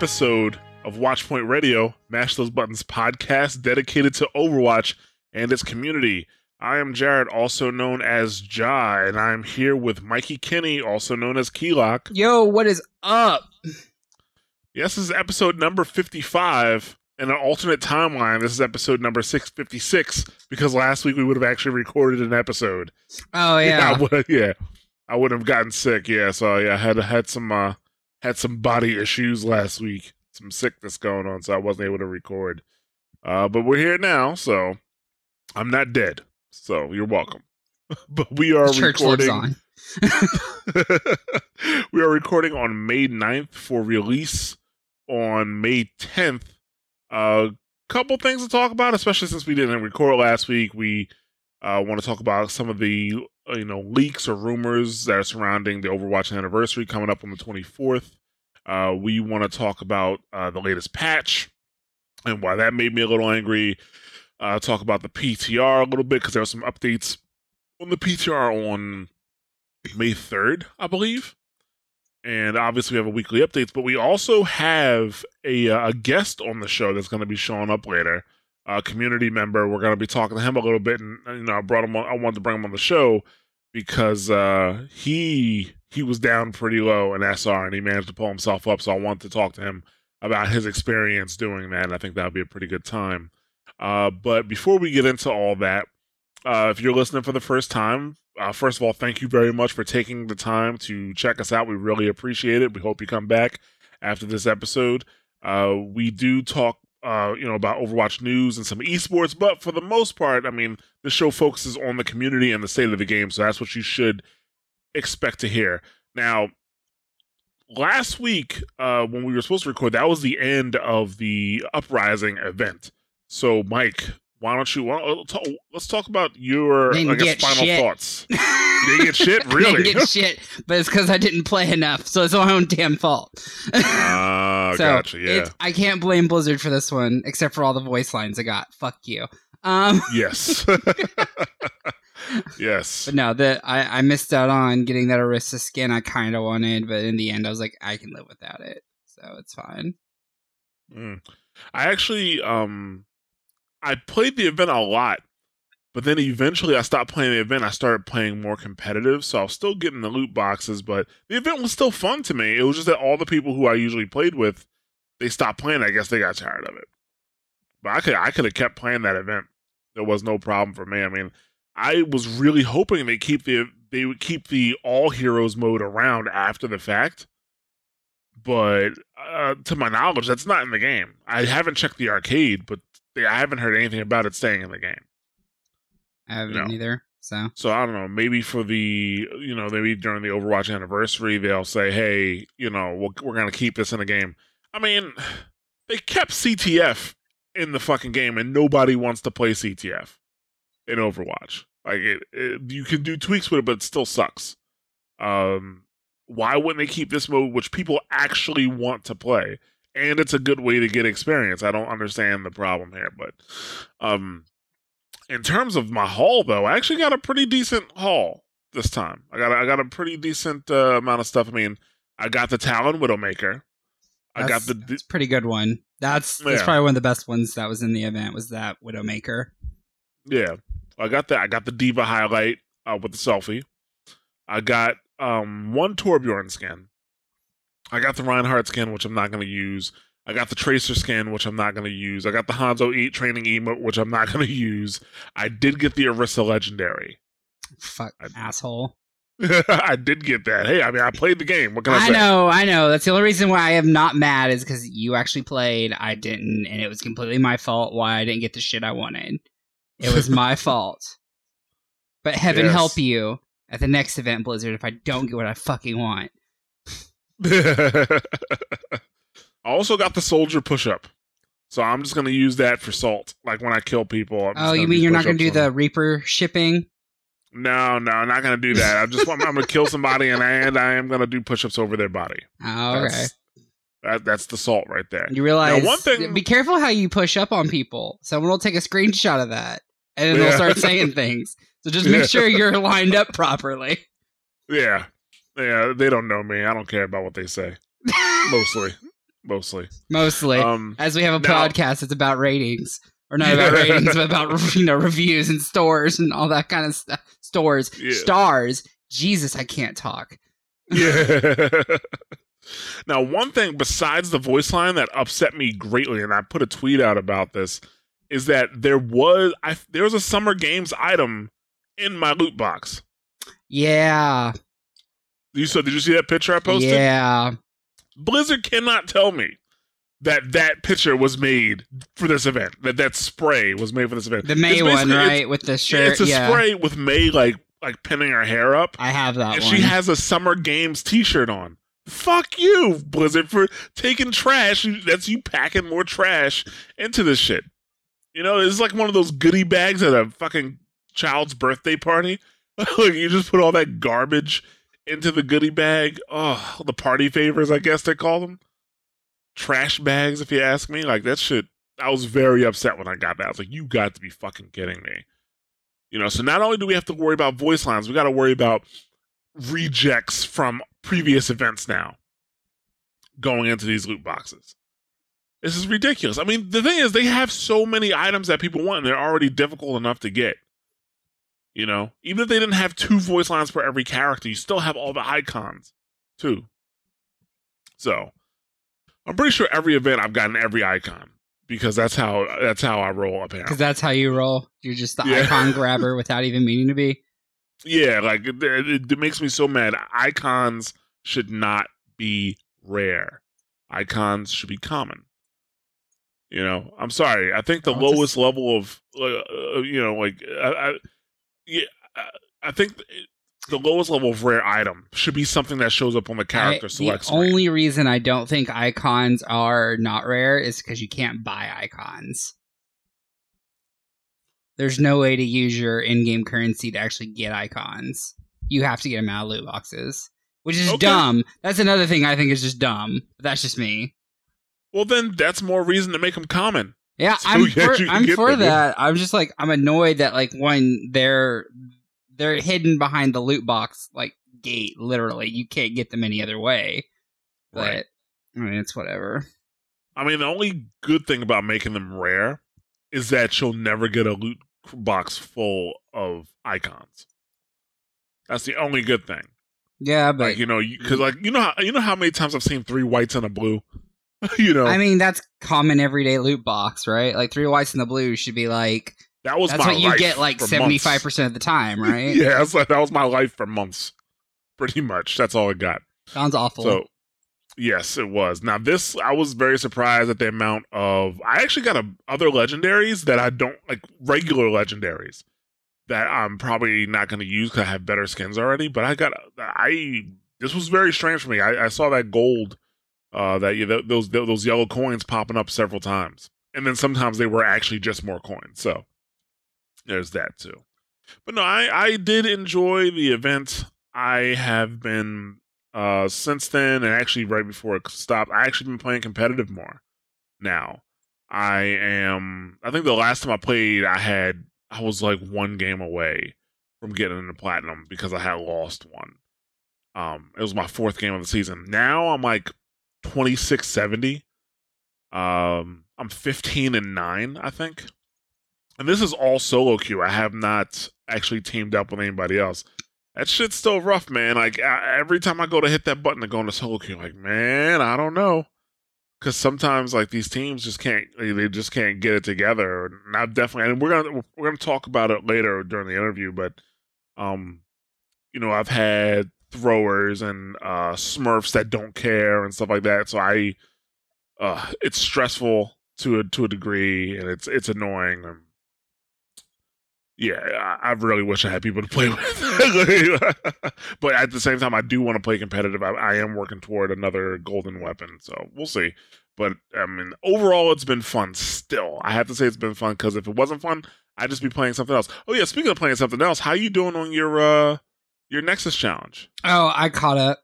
Episode of Watchpoint Radio, Mash Those Buttons podcast dedicated to Overwatch and its community. I am Jared, also known as Ja, and I'm here with Mikey Kinney, also known as Keylock. Yo, what is up? Yes, this is episode number 55. In an alternate timeline, this is episode number 656 because last week we would have actually recorded an episode. Oh I yeah. would, yeah. I would have gotten sick, yeah. So yeah, I had had some uh had some body issues last week, some sickness going on, so I wasn't able to record. Uh but we're here now, so I'm not dead. So you're welcome. but we are recording on. we are recording on May 9th for release on May 10th. A uh, couple things to talk about, especially since we didn't record last week. We uh, want to talk about some of the you know leaks or rumors that are surrounding the Overwatch anniversary coming up on the 24th. Uh, we want to talk about uh, the latest patch and why that made me a little angry. Uh, talk about the PTR a little bit because there were some updates on the PTR on May 3rd, I believe. And obviously, we have a weekly updates, but we also have a, uh, a guest on the show that's going to be showing up later. A community member. We're going to be talking to him a little bit, and you know, I brought him. On, I wanted to bring him on the show because uh, he he was down pretty low in SR, and he managed to pull himself up. So I want to talk to him about his experience doing that. And I think that would be a pretty good time. Uh, but before we get into all that, uh, if you're listening for the first time, uh, first of all, thank you very much for taking the time to check us out. We really appreciate it. We hope you come back after this episode. Uh, we do talk, uh, you know, about Overwatch news and some esports, but for the most part, I mean, the show focuses on the community and the state of the game, so that's what you should expect to hear. Now, last week uh, when we were supposed to record, that was the end of the Uprising event. So, Mike, why don't you? Why don't, talk, let's talk about your, I guess, final shit. thoughts. You didn't get shit, really? didn't get shit, but it's because I didn't play enough, so it's my own damn fault. Ah, so gotcha. Yeah. I can't blame Blizzard for this one, except for all the voice lines I got. Fuck you. Um, Yes. yes. but no, that I, I missed out on getting that Orisa skin I kind of wanted, but in the end, I was like, I can live without it, so it's fine. Mm. I actually um I played the event a lot, but then eventually I stopped playing the event. I started playing more competitive, so I was still getting the loot boxes, but the event was still fun to me. It was just that all the people who I usually played with, they stopped playing. I guess they got tired of it. But I could I could have kept playing that event. There was no problem for me. I mean, I was really hoping they keep the they would keep the all heroes mode around after the fact but uh, to my knowledge, that's not in the game. I haven't checked the arcade, but I haven't heard anything about it staying in the game. I haven't No. either. So So I don't know. Maybe for the you know maybe during the Overwatch anniversary, they'll say, "Hey, you know, we're, we're going to keep this in the game." I mean, they kept CTF in the fucking game, and nobody wants to play CTF in Overwatch. Like it, it, you can do tweaks with it, but it still sucks. Um, why wouldn't they keep this mode, which people actually want to play, and it's a good way to get experience? I don't understand the problem here, but um, in terms of my haul, though, I actually got a pretty decent haul this time. I got a, I got a pretty decent uh, amount of stuff. I mean, I got the Talon Widowmaker. I got the that's pretty good one. That's that's Yeah. probably one of the best ones that was in the event. Was that Widowmaker? Yeah, I got that. I got the D.Va highlight uh, with the selfie. I got um one Torbjorn skin. I got the Reinhardt skin, which I'm not going to use. I got the Tracer skin, which I'm not going to use. I got the Hanzo Eat training emote, which I'm not going to use. I did get the Orisa legendary. Fuck I- asshole. I did get that. Hey, I mean, I played the game. What can I, I say? I know, I know. That's the only reason why I am not mad is because you actually played. I didn't, and it was completely my fault why I didn't get the shit I wanted. It was my fault. But heaven Yes. help you at the next event, Blizzard, if I don't get what I fucking want. I also got the soldier push up. So I'm just gonna use that for salt. Like when I kill people. I'm Oh, you mean you're not going to do on the Reaper shipping? No, no, I'm not gonna do that. I just want I'm gonna kill somebody and I, and I am gonna do push-ups over their body. Oh, okay. That's, that, that's the salt right there. You realize one thing- be careful how you push up on people. Someone will take a screenshot of that and then they'll start saying things. So just make Yeah. sure you're lined up properly. Yeah, yeah. They don't know me. I don't care about what they say. Mostly, mostly. Mostly. Um, As we have a now- podcast, it's about ratings. Or not about ratings, but about you know reviews and stores and all that kind of stuff. Stores, Yeah. stars. Jesus, I can't talk. yeah. now, one thing besides the voice line that upset me greatly, and I put a tweet out about this, is that there was I there was a summer games item in my loot box. Yeah, You saw? Did you see that picture I posted? yeah. Blizzard cannot tell me that that picture was made for this event. That that spray was made for this event. The May one, right, with the shirt. It's a yeah, spray with May like like pinning her hair up, I have that and one. she has a Summer Games T-shirt on. Fuck you, Blizzard, for taking trash. That's you packing more trash into this shit. You know, it's like one of those goodie bags at a fucking child's birthday party. like you just put all that garbage into the goodie bag. Oh, the party favors, I guess they call them. Trash bags, if you ask me. Like that shit. I was very upset when I got that. I was like, you got to be fucking kidding me. You know, so not only do we have to worry about voice lines, we got to worry about rejects from previous events now going into these loot boxes. This is ridiculous. I mean, the thing is, they have so many items that people want, and they're already difficult enough to get. You know, even if they didn't have two voice lines for every character, you still have all the icons, too. So, I'm pretty sure every event I've gotten every icon because that's how that's how I roll apparently. because that's how you roll. You're just the Yeah. icon grabber without even meaning to be. Yeah, like it, it, it makes me so mad. Icons should not be rare. Icons should be common. You know, I'm sorry. I think the a- lowest level of, uh, uh, you know, like, I, I, yeah, I- think the lowest level of rare item should be something that shows up on the character I- select the screen. only reason I don't think icons are not rare is because you can't buy icons. There's no way to use your in-game currency to actually get icons. You have to get them out of loot boxes, which is Okay. dumb. That's another thing I think is just dumb. But that's just me. well, then that's more reason to make them common. Yeah, So I'm for, can I'm for that. I'm just like I'm annoyed that like when they're they're hidden behind the loot box like gate. Literally, you can't get them any other way. But Right. I mean, it's whatever. I mean, the only good thing about making them rare is that you'll never get a loot box full of icons. That's the only good thing. Yeah, but like you know, because like you know, how, you know how many times I've seen three whites and a blue. you know, I mean that's common everyday loot box, right? Like three whites and the blue should be like that was that's my what you get like seventy five percent of the time, right? yeah, that's like, that was my life for months, pretty much. That's all I got. Sounds awful. So, yes, it was. Now, this I was very surprised at the amount of. I actually got a, other legendaries that I don't like regular legendaries that I'm probably not going to use because I have better skins already. But I got I this was very strange for me. I, I saw that gold, uh, that you know, those those yellow coins popping up several times, and then sometimes they were actually just more coins. So there's that too. But no, I I did enjoy the event. I have been uh since then and actually right before it stopped i actually been playing competitive more now i am i think the last time i played i had i was like one game away from getting into platinum because i had lost one um it was my fourth game of the season now i'm like 2670 um i'm 15 and 9 i think. And this is all solo queue. I have not actually teamed up with anybody else. That shit's still rough, man. Like I, every time I go to hit that button to go into solo queue, like man, I don't know, because sometimes like these teams just can't, they, they just can't get it together. And I've definitely, and we're gonna we're gonna talk about it later during the interview, but um, you know, I've had throwers and uh, Smurfs that don't care and stuff like that. So I, uh, it's stressful to a to a degree, and it's it's annoying. And yeah, I, I really wish I had people to play with. but at the same time, I do want to play competitive. I, I am working toward another golden weapon, so we'll see. But I mean, overall, it's been fun. Still, I have to say it's been fun because if it wasn't fun, I'd just be playing something else. Oh yeah, speaking of playing something else, how you doing on your uh your Nexus challenge? Oh, I caught up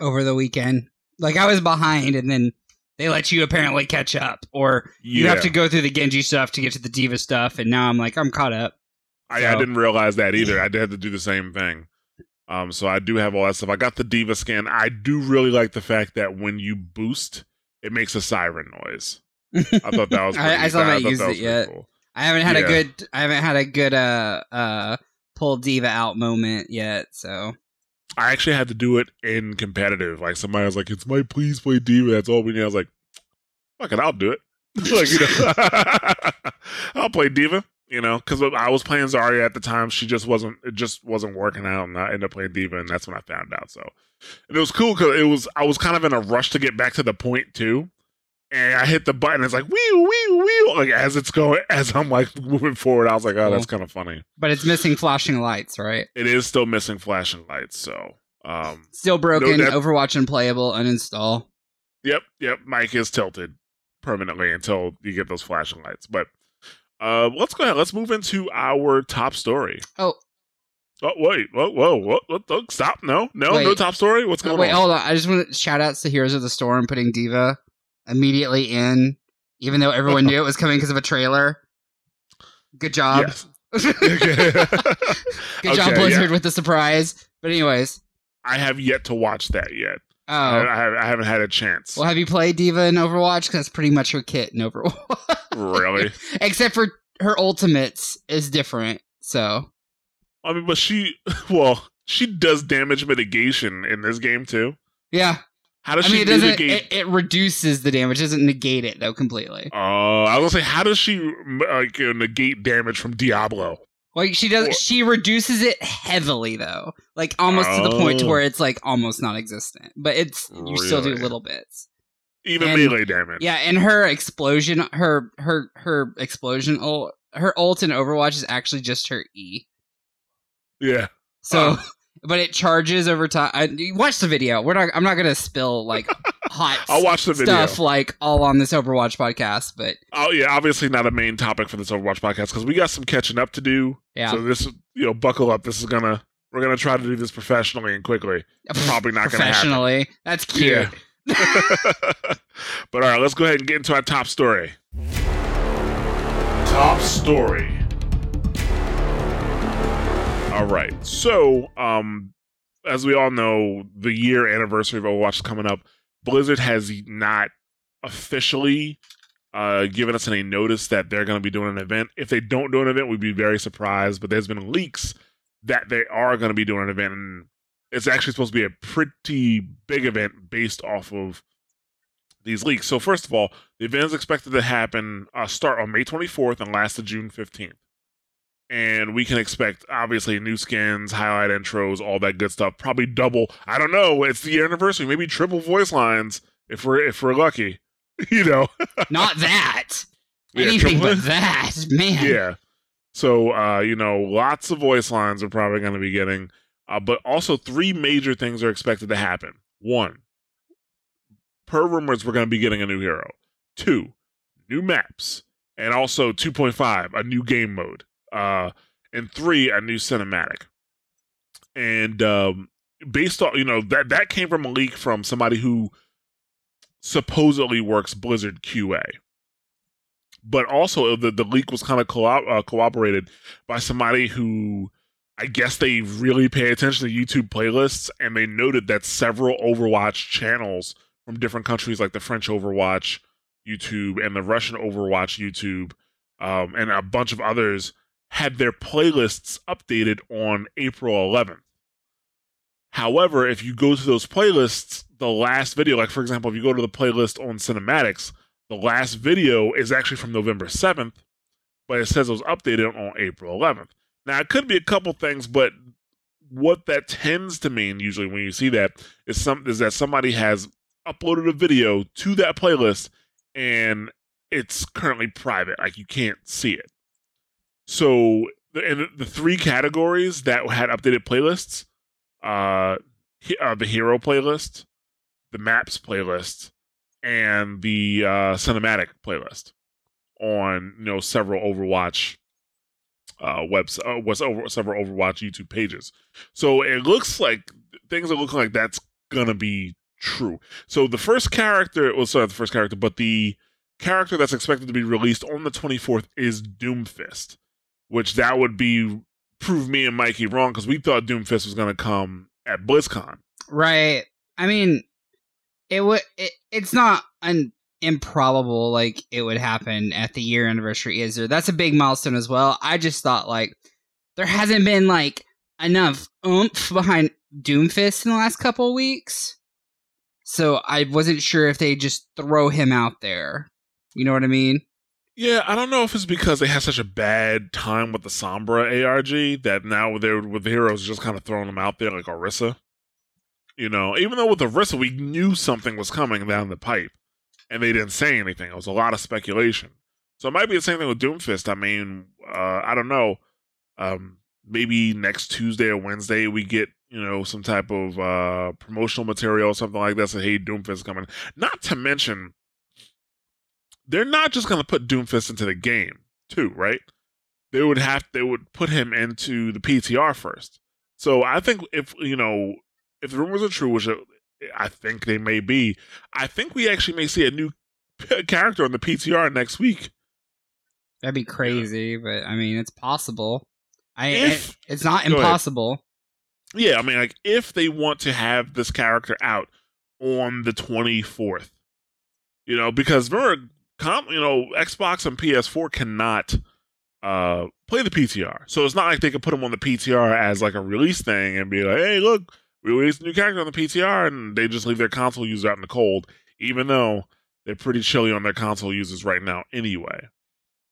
over the weekend. Like I was behind, and then they let you apparently catch up, or you have to go through the Genji stuff to get to the D.Va stuff. And now I'm like, I'm caught up. I, I didn't realize that either. I had to do the same thing. Um, so I do have all that stuff. I got the D.Va skin. I do really like the fact that when you boost, it makes a siren noise. I thought that was. I- I still haven't used it yet. Cool. I haven't had Yeah. a good. I haven't had a good uh uh pull D.Va out moment yet. So I actually had to do it in competitive. Like somebody was like, "It's my please play D.Va." That's all we need. I was like, "Fuck it, I'll do it." like you know, I'll play D.Va. You know, because I was playing Zarya at the time. She just wasn't. It just wasn't working out, and I ended up playing D.Va, and that's when I found out. So, and it was cool because it was. I was kind of in a rush to get back to the point too, and I hit the button. It's like wee wee wee, like as it's going, as I'm like moving forward. I was like, oh, that's kind of funny. but it's missing flashing lights, right? It is still missing flashing lights, so. um Still broken. that- Overwatch unplayable. Uninstall. Yep, yep. Mike is tilted permanently until you get those flashing lights. But uh let's go ahead. Let's move into our top story. Oh. Oh wait, whoa, whoa, what, what, what, stop! No, no, no top story. What's Oh, going wait, on? hold on. I just want to shout outs to Heroes of the Storm putting D.Va immediately in, even though everyone knew it was coming because of a trailer. Good job. Yes. Good job, Blizzard, yeah. with the surprise. But anyways, I have yet to watch that yet. oh, I, I haven't had a chance. well, have you played D.Va in Overwatch? Because that's pretty much her kit in Overwatch. really? Except for her ultimates is different. So I mean, but she, well, she does damage mitigation in this game too. yeah, How does I she mean, it doesn't. It, it reduces the damage. It doesn't negate it though completely. uh, I was gonna say, how does she like uh, negate damage from Diablo? Like she does. Or- She reduces it heavily though, like almost to the point to Oh. where it's like almost non-existent. But it's you still do little bits. Even And- melee damage. Yeah, and her explosion, her her her explosion ult, her ult in Overwatch is actually just her E. Yeah. So, Huh. But it charges over time. I, watch the video. We're not. I'm not gonna spill like hot I'll watch the video. stuff like all on this Overwatch podcast. But Oh yeah, obviously not a main topic for this Overwatch podcast because we got some catching up to do. yeah, So this, you know, buckle up. This is gonna we're gonna try to do this professionally and quickly. Probably not gonna happen. professionally. That's cute. Yeah. but all right, let's go ahead and get into our top story. Top story. All right. So, um, as we all know, the year anniversary of Overwatch is coming up. Blizzard has not officially uh, given us any notice that they're going to be doing an event. If they don't do an event, we'd be very surprised. But there's been leaks that they are going to be doing an event, and it's actually supposed to be a pretty big event based off of these leaks. So first of all, the event is expected to happen uh, start on May 24th and last to June 15th. And we can expect obviously new skins, highlight intros, all that good stuff. Probably double. I don't know. It's the anniversary. Maybe triple voice lines if we're if we're lucky. you know. Not that. Yeah, Anything but that, man. yeah. So uh, you know, lots of voice lines are probably going to be getting, uh, but also three major things are expected to happen. One, per rumors, we're going to be getting a new hero. Two, new maps, and also 2.5, a new game mode. Uh, and three, a new cinematic. And um, based on you know that that came from a leak from somebody who supposedly works Blizzard QA but also the the leak was kind of co- uh, cooperated by somebody who I guess they really pay attention to YouTube playlists, and they noted that several Overwatch channels from different countries, like the French Overwatch YouTube and the Russian Overwatch YouTube, um, and a bunch of others, had their playlists updated on April 11th. However, if you go to those playlists, the last video, like for example, if you go to the playlist on cinematics, the last video is actually from November 7th, but it says it was updated on April 11th. Now, it could be a couple things, but what that tends to mean usually when you see that is some is that somebody has uploaded a video to that playlist and it's currently private, like you can't see it. So and the three categories that had updated playlists, uh, uh the hero playlist, the maps playlist, and the uh, cinematic playlist on you know several Overwatch uh webs uh, was over several Overwatch YouTube pages. So it looks like things are looking like that's gonna be true. So the first character well sorry the first character, but the character that's expected to be released on the 24th is Doomfist, which that would be prove me and Mikey wrong because we thought Doomfist was gonna come at BlizzCon. Right. I mean, it would. It, it's not an improbable like it would happen at the year anniversary. Is there? That's a big milestone as well. I just thought like there hasn't been like enough oomph behind Doomfist in the last couple weeks, so I wasn't sure if they just throw him out there. You know what I mean? Yeah, I don't know if it's because they had such a bad time with the Sombra ARG that now they're with the heroes just kind of throwing them out there like Orisa. You know, even though with Orisa we knew something was coming down the pipe, and they didn't say anything. It was a lot of speculation. So it might be the same thing with Doomfist. I mean, uh, I don't know. Um, maybe next Tuesday or Wednesday we get you know some type of uh, promotional material or something like that. So hey, Doomfist is coming. Not to mention they're not just going to put Doomfist into the game, too, right? They would have they would put him into the PTR first. So I think if you know if the rumors are true, which I think they may be, I think we actually may see a new character on the PTR next week. That'd be crazy, but I mean, it's possible. I If- it- it's not Go ahead. impossible. Yeah, I mean, like if they want to have this character out on the twenty fourth, you know, because remember, you know, Xbox and PS4 cannot uh play the PTR, so it's not like they can put them on the PTR as like a release thing and be like, hey, look, we released a new character on the PTR, and they just leave their console users out in the cold, even though they're pretty chilly on their console users right now anyway.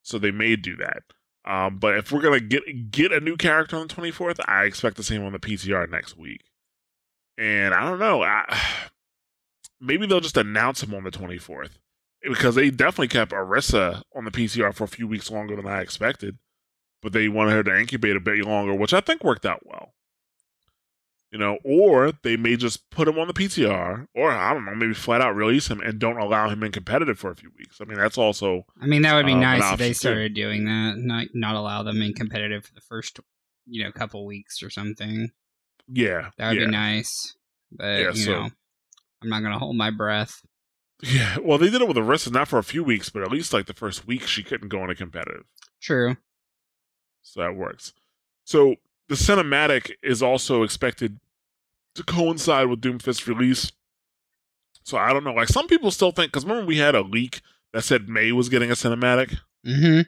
So they may do that. Um, but if we're gonna get get a new character on the twenty fourth, I expect the same on the PTR next week. And I don't know, I, maybe they'll just announce him on the twenty fourth because they definitely kept Orisa on the PTR for a few weeks longer than I expected. But they wanted her to incubate a bit longer, which I think worked out well. You know, or they may just put him on the PTR, or I don't know, maybe flat out release him and don't allow him in competitive for a few weeks. I mean, that's also I mean, that would be Uh, nice if they too. started doing that. Not not allow them in competitive for the first, you know, couple weeks or something. yeah, That would yeah. be nice. But Yeah, you so- know, I'm not gonna hold my breath. Yeah, well, they did it with the Orisa, not for a few weeks, but at least like the first week, she couldn't go into competitive, True. so that works. So the cinematic is also expected to coincide with Doomfist release. So I don't know. Like some people still think because remember we had a leak that said May was getting a cinematic. hmm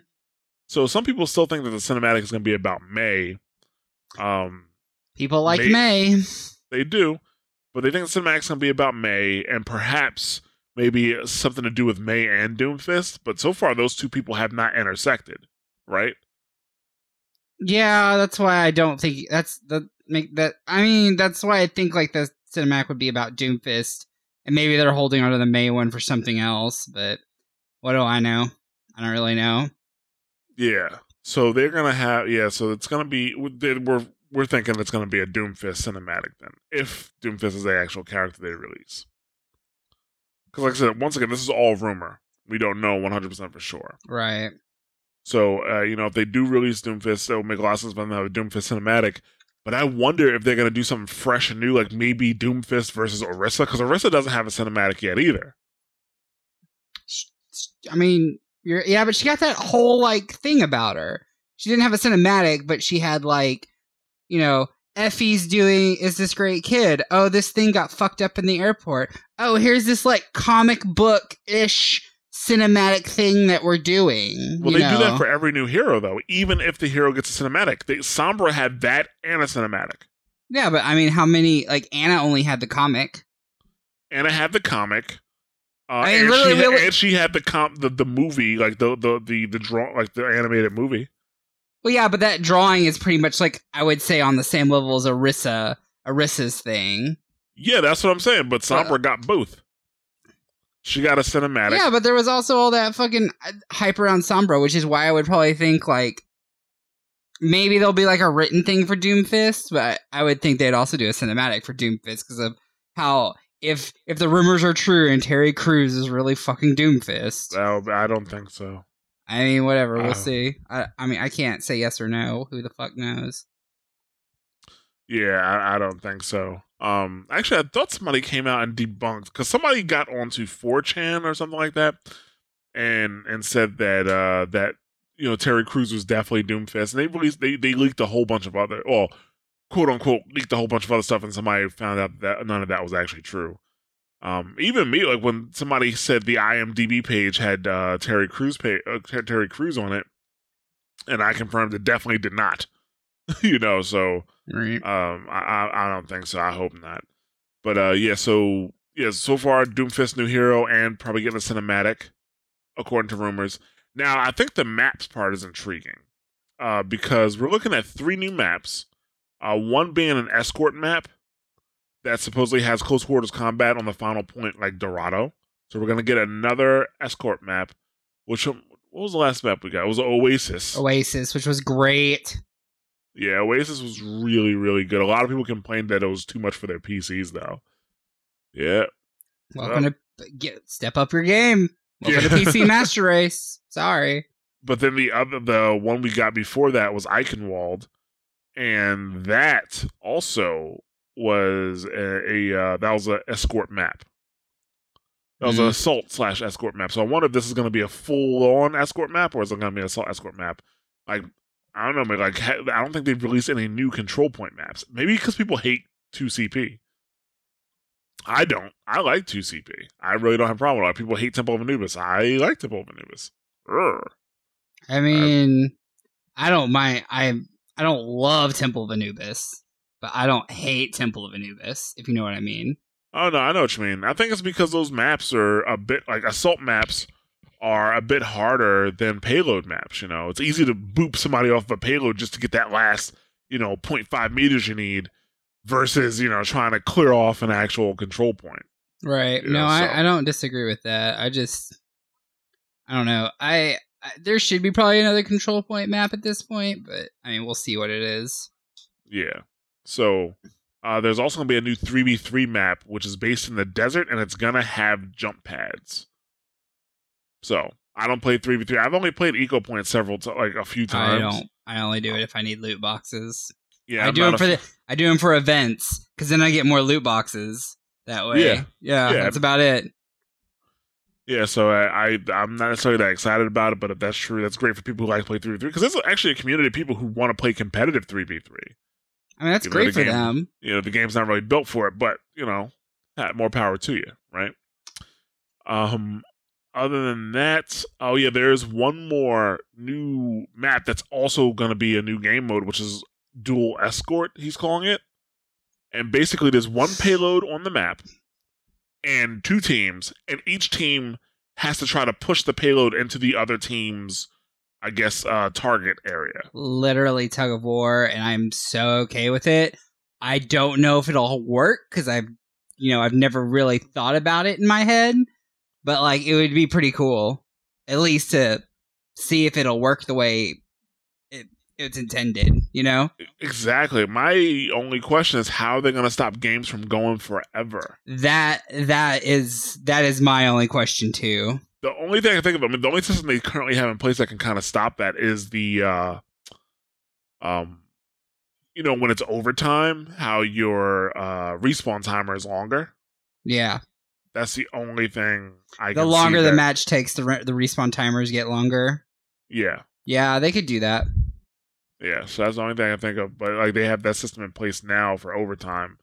So some people still think that the cinematic is going to be about May. Um, People like May- May. they do, but they think the cinematic's going to be about May and perhaps maybe something to do with May and Doomfist. But so far, those two people have not intersected, right? Yeah, that's why I don't think that's the make that. I mean, that's why I think like the cinematic would be about Doomfist, and maybe they're holding onto the May one for something else. But what do I know? I don't really know. Yeah. So they're gonna have yeah. So it's gonna be we're we're thinking it's gonna be a Doomfist cinematic then, if Doomfist is the actual character they release. Because like I said, once again, this is all rumor. We don't know one hundred percent for sure. Right. So uh, you know, if they do release Doomfist, it will make a lot of sense for them to have a Doomfist cinematic. But I wonder if they're gonna do something fresh and new, like maybe Doomfist versus Orisa, because Orisa doesn't have a cinematic yet either. I mean, you're yeah, but she got that whole like thing about her. She didn't have a cinematic, but she had like, you know, Effie's doing is this great kid. Oh, this thing got fucked up in the airport. Oh, here's this like comic book ish cinematic thing that we're doing. Well, they do that for every new hero, though. Even if the hero gets a cinematic, they, Sombra had that and a cinematic. Yeah, but I mean, how many? Like Ana only had the comic. Ana had the comic. Uh, I mean, and, she had, really- and she had the comp, the, the movie, like the the the the draw, like the animated movie. Well, yeah, but that drawing is pretty much like I would say on the same level as Orisa, Orisa's thing. Yeah, that's what I'm saying. But Sombra got both. She got a cinematic. Yeah, but there was also all that fucking uh, hype around Sombra, which is why I would probably think like maybe there'll be like a written thing for Doomfist, but I would think they'd also do a cinematic for Doomfist because of how if if the rumors are true and Terry Crews is really fucking Doomfist. Oh, I don't think so. I mean, whatever, we'll Uh. see. I, I mean, I can't say yes or no. Who the fuck knows? Yeah, I, I don't think so. Um, actually, I thought somebody came out and debunked because somebody got onto 4chan or something like that, and and said that uh that you know Terry Crews was definitely Doomfist, and they released they they leaked a whole bunch of other well quote unquote leaked a whole bunch of other stuff, and somebody found out that none of that was actually true. Um, even me, like when somebody said the IMDb page had uh, Terry Crews pay, uh, Terry Crews on it, and I confirmed it definitely did not. you know, so Right. um, I, I I don't think so. I hope not. But uh, yeah. So yeah, so far Doomfist new hero and probably getting a cinematic, according to rumors. Now I think the maps part is intriguing, uh, because we're looking at three new maps. Uh, one being an escort map that supposedly has close quarters combat on the final point, like Dorado. So we're gonna get another escort map. Which um, what was the last map we got? It was Oasis. Oasis, which was great. Yeah, Oasis was really, really good. A lot of people complained that it was too much for their PCs, though. Yeah, Welcome to uh, get step up your game. Welcome Yeah. to PC Master Race. Sorry. but then the other, the one we got before that was Eichenwald, and that also was a, a uh, that was an escort map. That was an Mhm. assault slash escort map. So I wonder if this is going to be a full on escort map or is it going to be an assault escort map? Like I don't know, maybe like I don't think they've released any new control point maps. Maybe because people hate two CP. I don't. I like two CP. I really don't have a problem with it. People hate Temple of Anubis. I like Temple of Anubis. Urgh. I mean, I don't mind. I I don't love Temple of Anubis, but I don't hate Temple of Anubis. If you know what I mean. Oh no, I know what you mean. I think it's because those maps are a bit like assault maps are a bit harder than payload maps. You know, it's easy to boop somebody off a payload just to get that last, you know, 0.5 meters you need, versus you know trying to clear off an actual control point. Right. Yeah, no, I, I don't disagree with that. I just I don't know. I, I there should be probably another control point map at this point, but I mean we'll see what it is. Yeah. So uh, there's also gonna be a new 3v3 map, which is based in the desert, and it's gonna have jump pads. So I don't play 3v3. I've only played Ecopoint several, t- like a few times. I times. don't. I only do it if I need loot boxes. Yeah, I I'm do them for f- the. I do them for events because then I get more loot boxes that way. Yeah. yeah, Yeah. that's about it. Yeah, so I, I I'm not necessarily that excited about it, but if that's true, that's great for people who like to play 3v3 because there's actually a community of people who want to play competitive 3v3. I mean that's You know, great the for game- them. You know, the game's not really built for it, but you know, more power to you, right? Um, other than that, oh yeah, there's one more new map that's also going to be a new game mode, which is dual escort. He's calling it, and basically there's one payload on the map and two teams, and each team has to try to push the payload into the other team's, I guess, uh, target area. Literally tug of war, and I'm so okay with it. I don't know if it'll work because I've, you know, I've never really thought about it in my head, but like it would be pretty cool, at least to see if it'll work the way it, it's intended. You know, Exactly. My only question is how they're going to stop games from going forever. that that is that is my only question too. The only thing I think of, I mean, the only system they currently have in place that can kind of stop that is the, uh, um, you know, when it's overtime, how your uh, respawn timer is longer. Yeah, That's the only thing I. the can longer the that- match takes, the re- the respawn timers get longer. Yeah, Yeah, they could do that. yeah. So that's the only thing I think of. But like, they have that system in place now for overtime.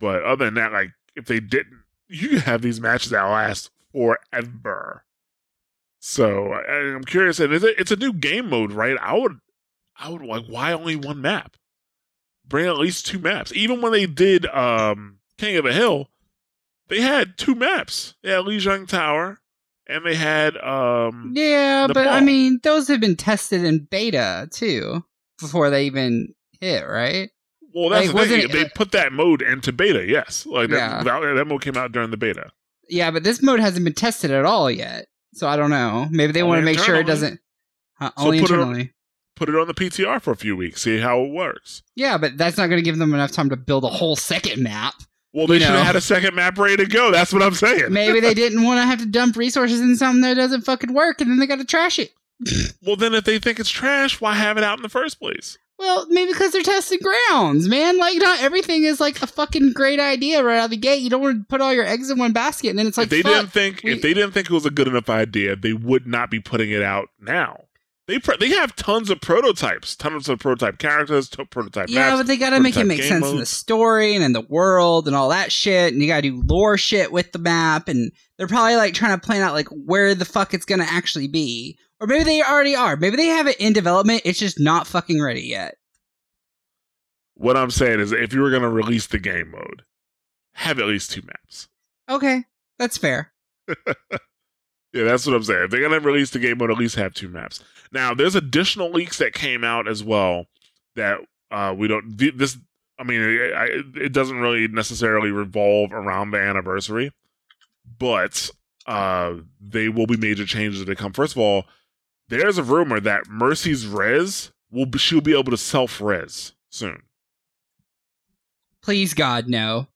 But other than that, like, if they didn't, you could have these matches that last forever. So I, I'm curious, and it's a, it's a new game mode, right? I would, I would like, why only one map? Bring at least two maps. Even when they did um King of the Hill, they had two maps. Yeah, Lijiang Tower, and they had um Yeah, The but I mean, those have been tested in beta too. before they even hit, right? Well, that's Like, the thing. it- They put that mode into beta. Yes, like Yeah. that, that, that mode came out during the beta. Yeah, but this mode hasn't been tested at all yet. So I don't know. Maybe they Only want to make sure it doesn't. Huh, So only put it on- internally. Put it on the PTR for a few weeks. See how it works. Yeah, but that's not going to give them enough time to build a whole second map. Well, they should know. have had a second map ready to go. That's what I'm saying. Maybe they didn't want to have to dump resources in something that doesn't fucking work, and then they got to trash it. Well, then if they think it's trash, why have it out in the first place? Well, maybe because they're testing grounds, man. Like, not everything is like a fucking great idea right out of the gate. You don't want to put all your eggs in one basket, and then it's like, if they fuck. didn't think we- if they didn't think it was a good enough idea, they would not be putting it out now. They pro- they have tons of prototypes, tons of prototype characters, to- prototype Yeah, maps. but they gotta make it make sense in the story and in the world and all that shit. And you gotta do lore shit with the map. And they're probably like trying to plan out like where the fuck it's gonna actually be. Or maybe they already are. Maybe they have it in development. It's just not fucking ready yet. What I'm saying is, if you were going to release the game mode, have at least two maps. Okay, that's fair. Yeah, that's what I'm saying. If they're gonna release the game mode, at least have two maps. Now, there's additional leaks that came out as well that uh, we don't. This, I mean, it, it doesn't really necessarily revolve around the anniversary, but uh, they will be major changes that come. First of all, there's a rumor that Mercy's res will be, she'll be able to self res soon. Please, God, no.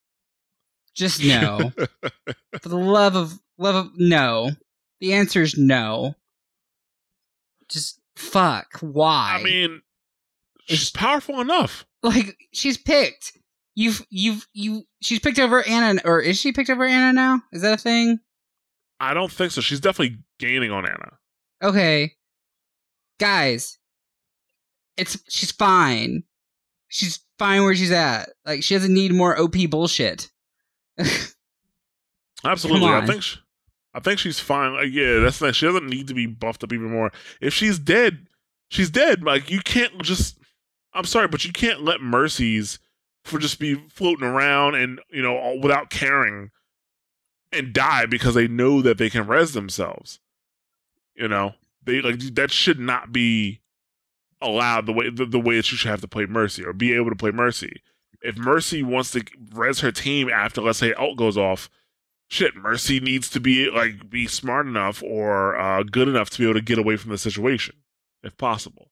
Just no. For the love of love of no. The answer is no. Just fuck. Why? I mean, she's powerful enough. like she's picked. You've you've you. She's picked over Ana, or is she picked over Ana now? Is that a thing? I don't think so. She's definitely gaining on Ana. Okay, guys, it's she's fine. She's fine where she's at. Like she doesn't need more OP bullshit. Absolutely, I think she, I think she's fine. Like, yeah, that's not. She doesn't need to be buffed up even more. If she's dead, she's dead. Like you can't just. I'm sorry, but you can't let mercies for just be floating around and you know all- without caring and die because they know that they can res themselves. You know, they like that should not be allowed the way the, the way that you should have to play mercy or be able to play mercy. If Mercy wants to res her team after, let's say, ult goes off, shit, Mercy needs to be like be smart enough or uh, good enough to be able to get away from the situation, if possible.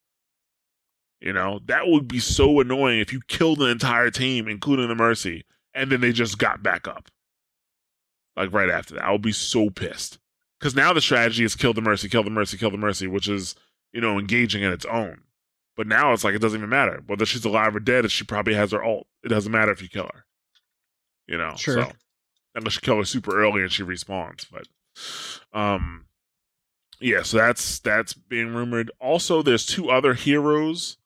You know that would be so annoying if you killed an entire team, including the Mercy, and then they just got back up. Like right after that, I would be so pissed because now the strategy is kill the Mercy, kill the Mercy, kill the Mercy, which is you know engaging in its own. But now it's like it doesn't even matter whether she's alive or dead. She probably has her ult. It doesn't matter if you kill her. You know, Sure. so unless you kill her super early and she respawns. But um, yeah. So that's that's being rumored. Also, there's two other heroes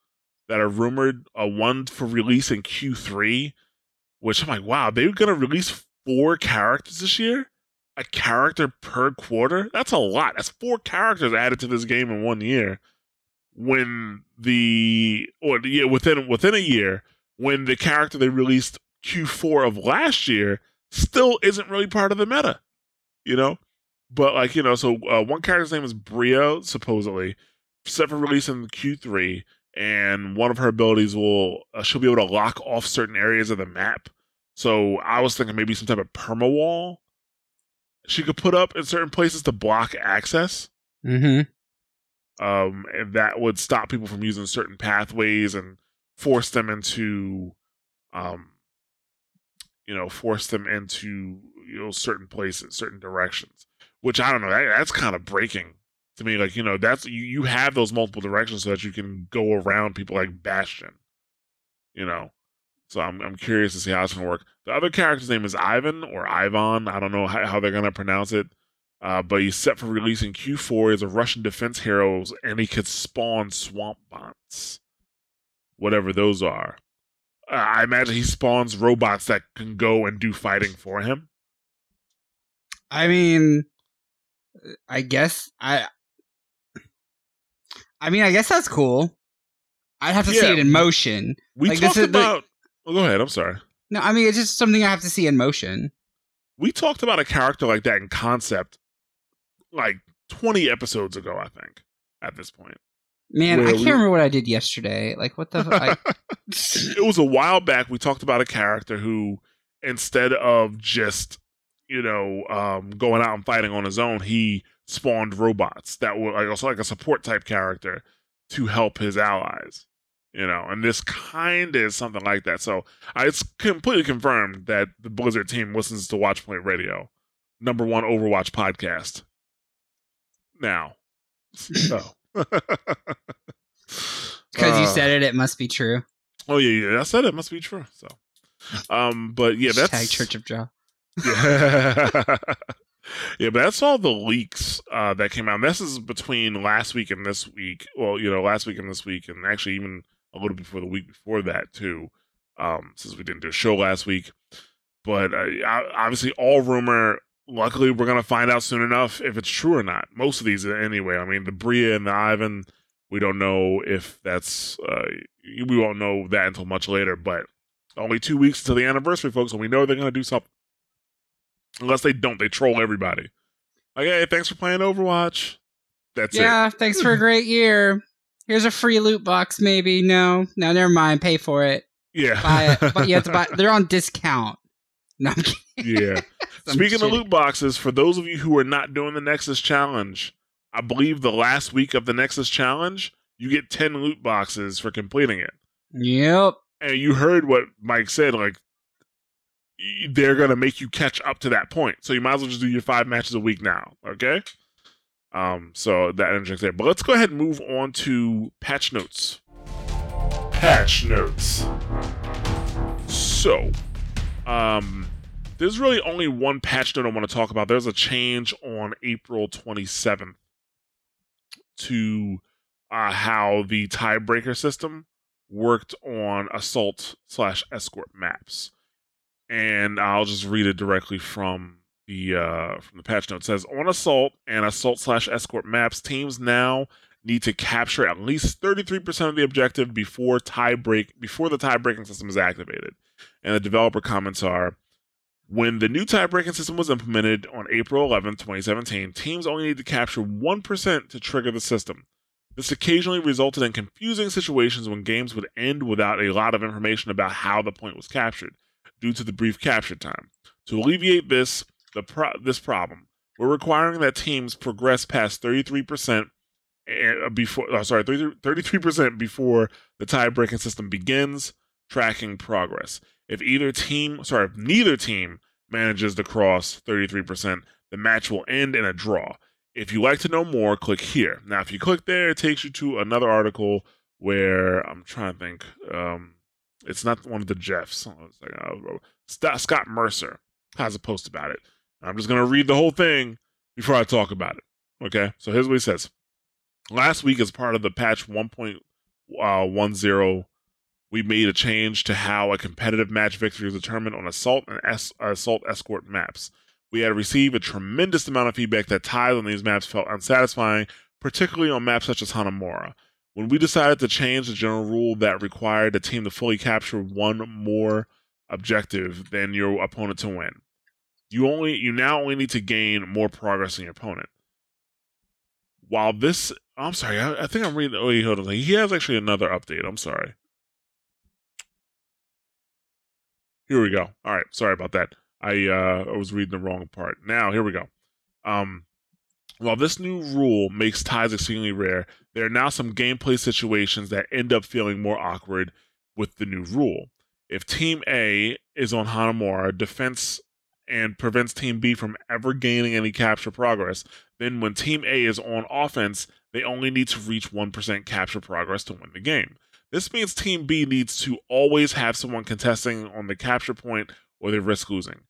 that are rumored. Uh, one for release in Q3, which I'm like, wow, they're gonna release four characters this year. A character per quarter. That's a lot. That's four characters added to this game in one year when the or yeah within within a year when the character they released Q4 of last year still isn't really part of the meta, you know. But like you know, so uh, one character's name is Brio supposedly set for release in Q3, and one of her abilities will uh, she'll be able to lock off certain areas of the map. So I was thinking maybe some type of perma wall she could put up in certain places to block access Mm-hmm. um, and that would stop people from using certain pathways and force them into, um, you know, force them into you know certain places, certain directions. Which I don't know. That, that's kind of breaking to me. Like you know, that's you, you have those multiple directions so that you can go around people like Bastion. You know, so I'm I'm curious to see how it's gonna work. The other character's name is Ivan or Ivan. I don't know how, how they're gonna pronounce it. Uh, but he's set for release in Q4 as a Russian defense hero, and he could spawn swamp bots, whatever those are. Uh, I imagine he spawns robots that can go and do fighting for him. I mean, I guess I. I mean, I guess that's cool. I'd have to see it in motion. We Like, this talked about. Oh, go ahead. I'm sorry. No, I mean it's just something I have to see in motion. We talked about a character like that in concept, like 20 episodes ago. I think at this point, Man, I can't we- remember what I did yesterday. Like, what the? I, it was a while back. We talked about a character who, instead of just you know um, going out and fighting on his own, he spawned robots that were also like a support type character to help his allies. You know, and this kind is something like that. So I, it's completely confirmed that the Blizzard team listens to Watchpoint Radio, number one Overwatch podcast. Now, so because you Uh, said it, it must be true. Oh yeah, yeah. I said it must be true. So, um, but yeah, that's Hashtag Church of Joe. Yeah. yeah, but that's all the leaks uh, that came out. This is between last week and this week. Well, you know, last week and this week, and actually even a little before the week before that too. Um, since we didn't do a show last week, but uh, obviously all rumor. Luckily, we're gonna find out soon enough if it's true or not. Most of these, anyway. I mean, the Bria and the Ivan, we don't know if that's. Uh, we won't know that until much later. But only two weeks to the anniversary, folks, and we know they're gonna do something. Unless they don't, they troll everybody. Like, hey, thanks for playing Overwatch. That's it. yeah, thanks for a great year. Here's a free loot box, maybe. No, no, never mind. Pay for it. Yeah. Buy it, but you have to buy. They're on discount. No, yeah. Speaking of loot boxes, for those of you who are not doing the Nexus Challenge, I believe the last week of the Nexus Challenge, you get 10 loot boxes for completing it. Yep. And you heard what Mike said, like, they're going to make you catch up to that point. So you might as well just do your five matches a week now, okay? Um, so that interjects there. But let's go ahead and move on to patch notes. Patch notes. So, um, there's really only one patch note I want to talk about. There's a change on April 27th to uh, how the tiebreaker system worked on assault slash escort maps, and I'll just read it directly from the uh, from the patch note. Says on assault and assault slash escort maps, teams now need to capture at least 33% of the objective before tie break before the tie breaking system is activated. And the developer comments are when the new tie breaking system was implemented on April 11, 2017, teams only need to capture 1% to trigger the system. This occasionally resulted in confusing situations when games would end without a lot of information about how the point was captured, due to the brief capture time. To alleviate this, the pro- this problem, we're requiring that teams progress past 33% eh, before, oh, sorry, 33 percent before the tie-breaking system begins tracking progress. If either team, sorry, if neither team manages to cross 33%, the match will end in a draw. If you like to know more, click here. Now, if you click there, it takes you to another article where I'm trying to think. Um, it's not one of the Jeffs. Like, Scott Mercer has a post about it. I'm just going to read the whole thing before I talk about it. Okay, so here's what he says. Last week, as part of the patch 1.10, uh, we made a change to how a competitive match victory is determined on assault and es- assault escort maps. We had received a tremendous amount of feedback that ties on these maps felt unsatisfying, particularly on maps such as Hanamura. When we decided to change the general rule that required the team to fully capture one more objective than your opponent to win, you only you now only need to gain more progress than your opponent. While this, I'm sorry, I, I think I'm reading. Oh, hold on. He has actually another update. I'm sorry. Here we go. All right, sorry about that. I uh, I was reading the wrong part. Now here we go. Um, while this new rule makes ties exceedingly rare, there are now some gameplay situations that end up feeling more awkward with the new rule. If Team A is on Hanamura defense and prevents Team B from ever gaining any capture progress, then when Team A is on offense, they only need to reach 1% capture progress to win the game. This means Team B needs to always have someone contesting on the capture point or they risk losing.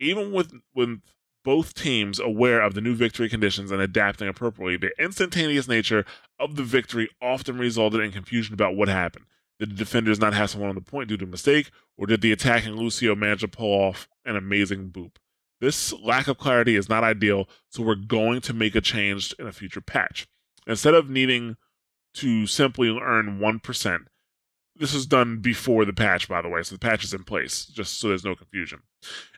Even with, with both teams aware of the new victory conditions and adapting appropriately, the instantaneous nature of the victory often resulted in confusion about what happened. Did the defenders not have someone on the point due to mistake, or did the attacking Lucio manage to pull off an amazing boop? This lack of clarity is not ideal, so we're going to make a change in a future patch. Instead of needing to simply earn 1%, this was done before the patch, by the way, so the patch is in place, just so there's no confusion.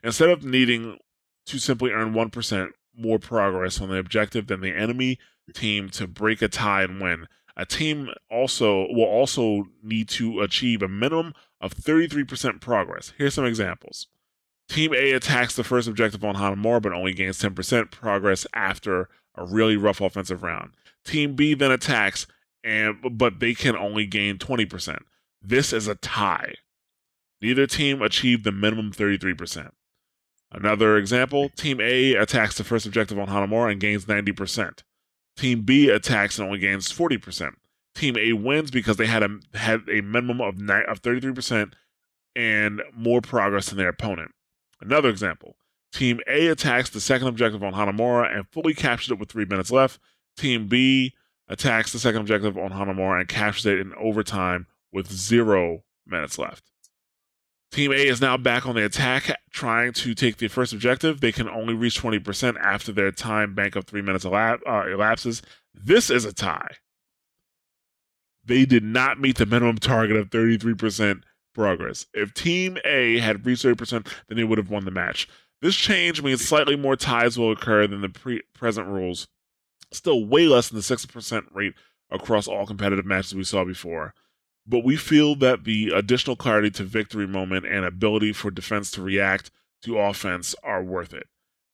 Instead of needing to simply earn 1% more progress on the objective than the enemy team to break a tie and win, a team also will also need to achieve a minimum of 33% progress. Here's some examples. Team A attacks the first objective on Hanamura, but only gains 10% progress after a really rough offensive round. Team B then attacks, and but they can only gain 20%. This is a tie. Neither team achieved the minimum 33%. Another example Team A attacks the first objective on Hanamura and gains 90%. Team B attacks and only gains 40%. Team A wins because they had a had a minimum of ni- of 33% and more progress than their opponent. Another example. Team A attacks the second objective on Hanamura and fully captures it with three minutes left. Team B attacks the second objective on Hanamura and captures it in overtime with zero minutes left. Team A is now back on the attack, trying to take the first objective. They can only reach 20% after their time bank of three minutes uh, elapses. This is a tie. They did not meet the minimum target of 33% progress. If Team A had reached 30%, then they would have won the match. This change means slightly more ties will occur than the pre- present rules, still way less than the 6% rate across all competitive matches we saw before but we feel that the additional clarity to victory moment and ability for defense to react to offense are worth it.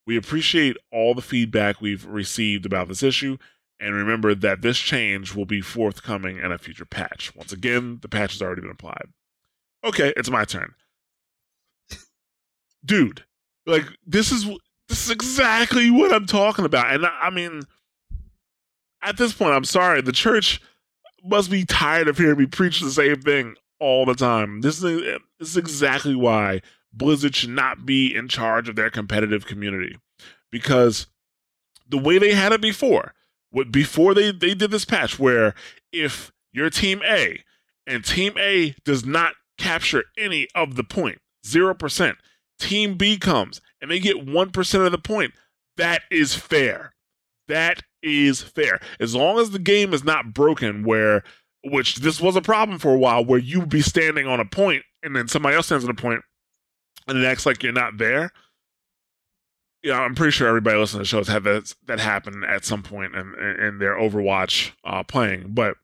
We appreciate all the feedback we've received about this issue and remember that this change will be forthcoming in a future patch. Once again, the patch has already been applied. Okay, it's my turn. Dude, like this is this is exactly what I'm talking about. And I, I mean at this point, I'm sorry, the church must be tired of hearing me preach the same thing all the time. This is this is exactly why Blizzard should not be in charge of their competitive community because the way they had it before, what before they they did this patch, where if you're Team A and Team A does not capture any of the point, point, zero percent, Team B comes and they get one percent of the point. That is fair. That is fair. As long as the game is not broken where which this was a problem for a while where you be standing on a point and then somebody else stands on a point and it acts like you're not there. Yeah, I'm pretty sure everybody listening to the show has had that that happen at some point in, in their Overwatch uh, playing. But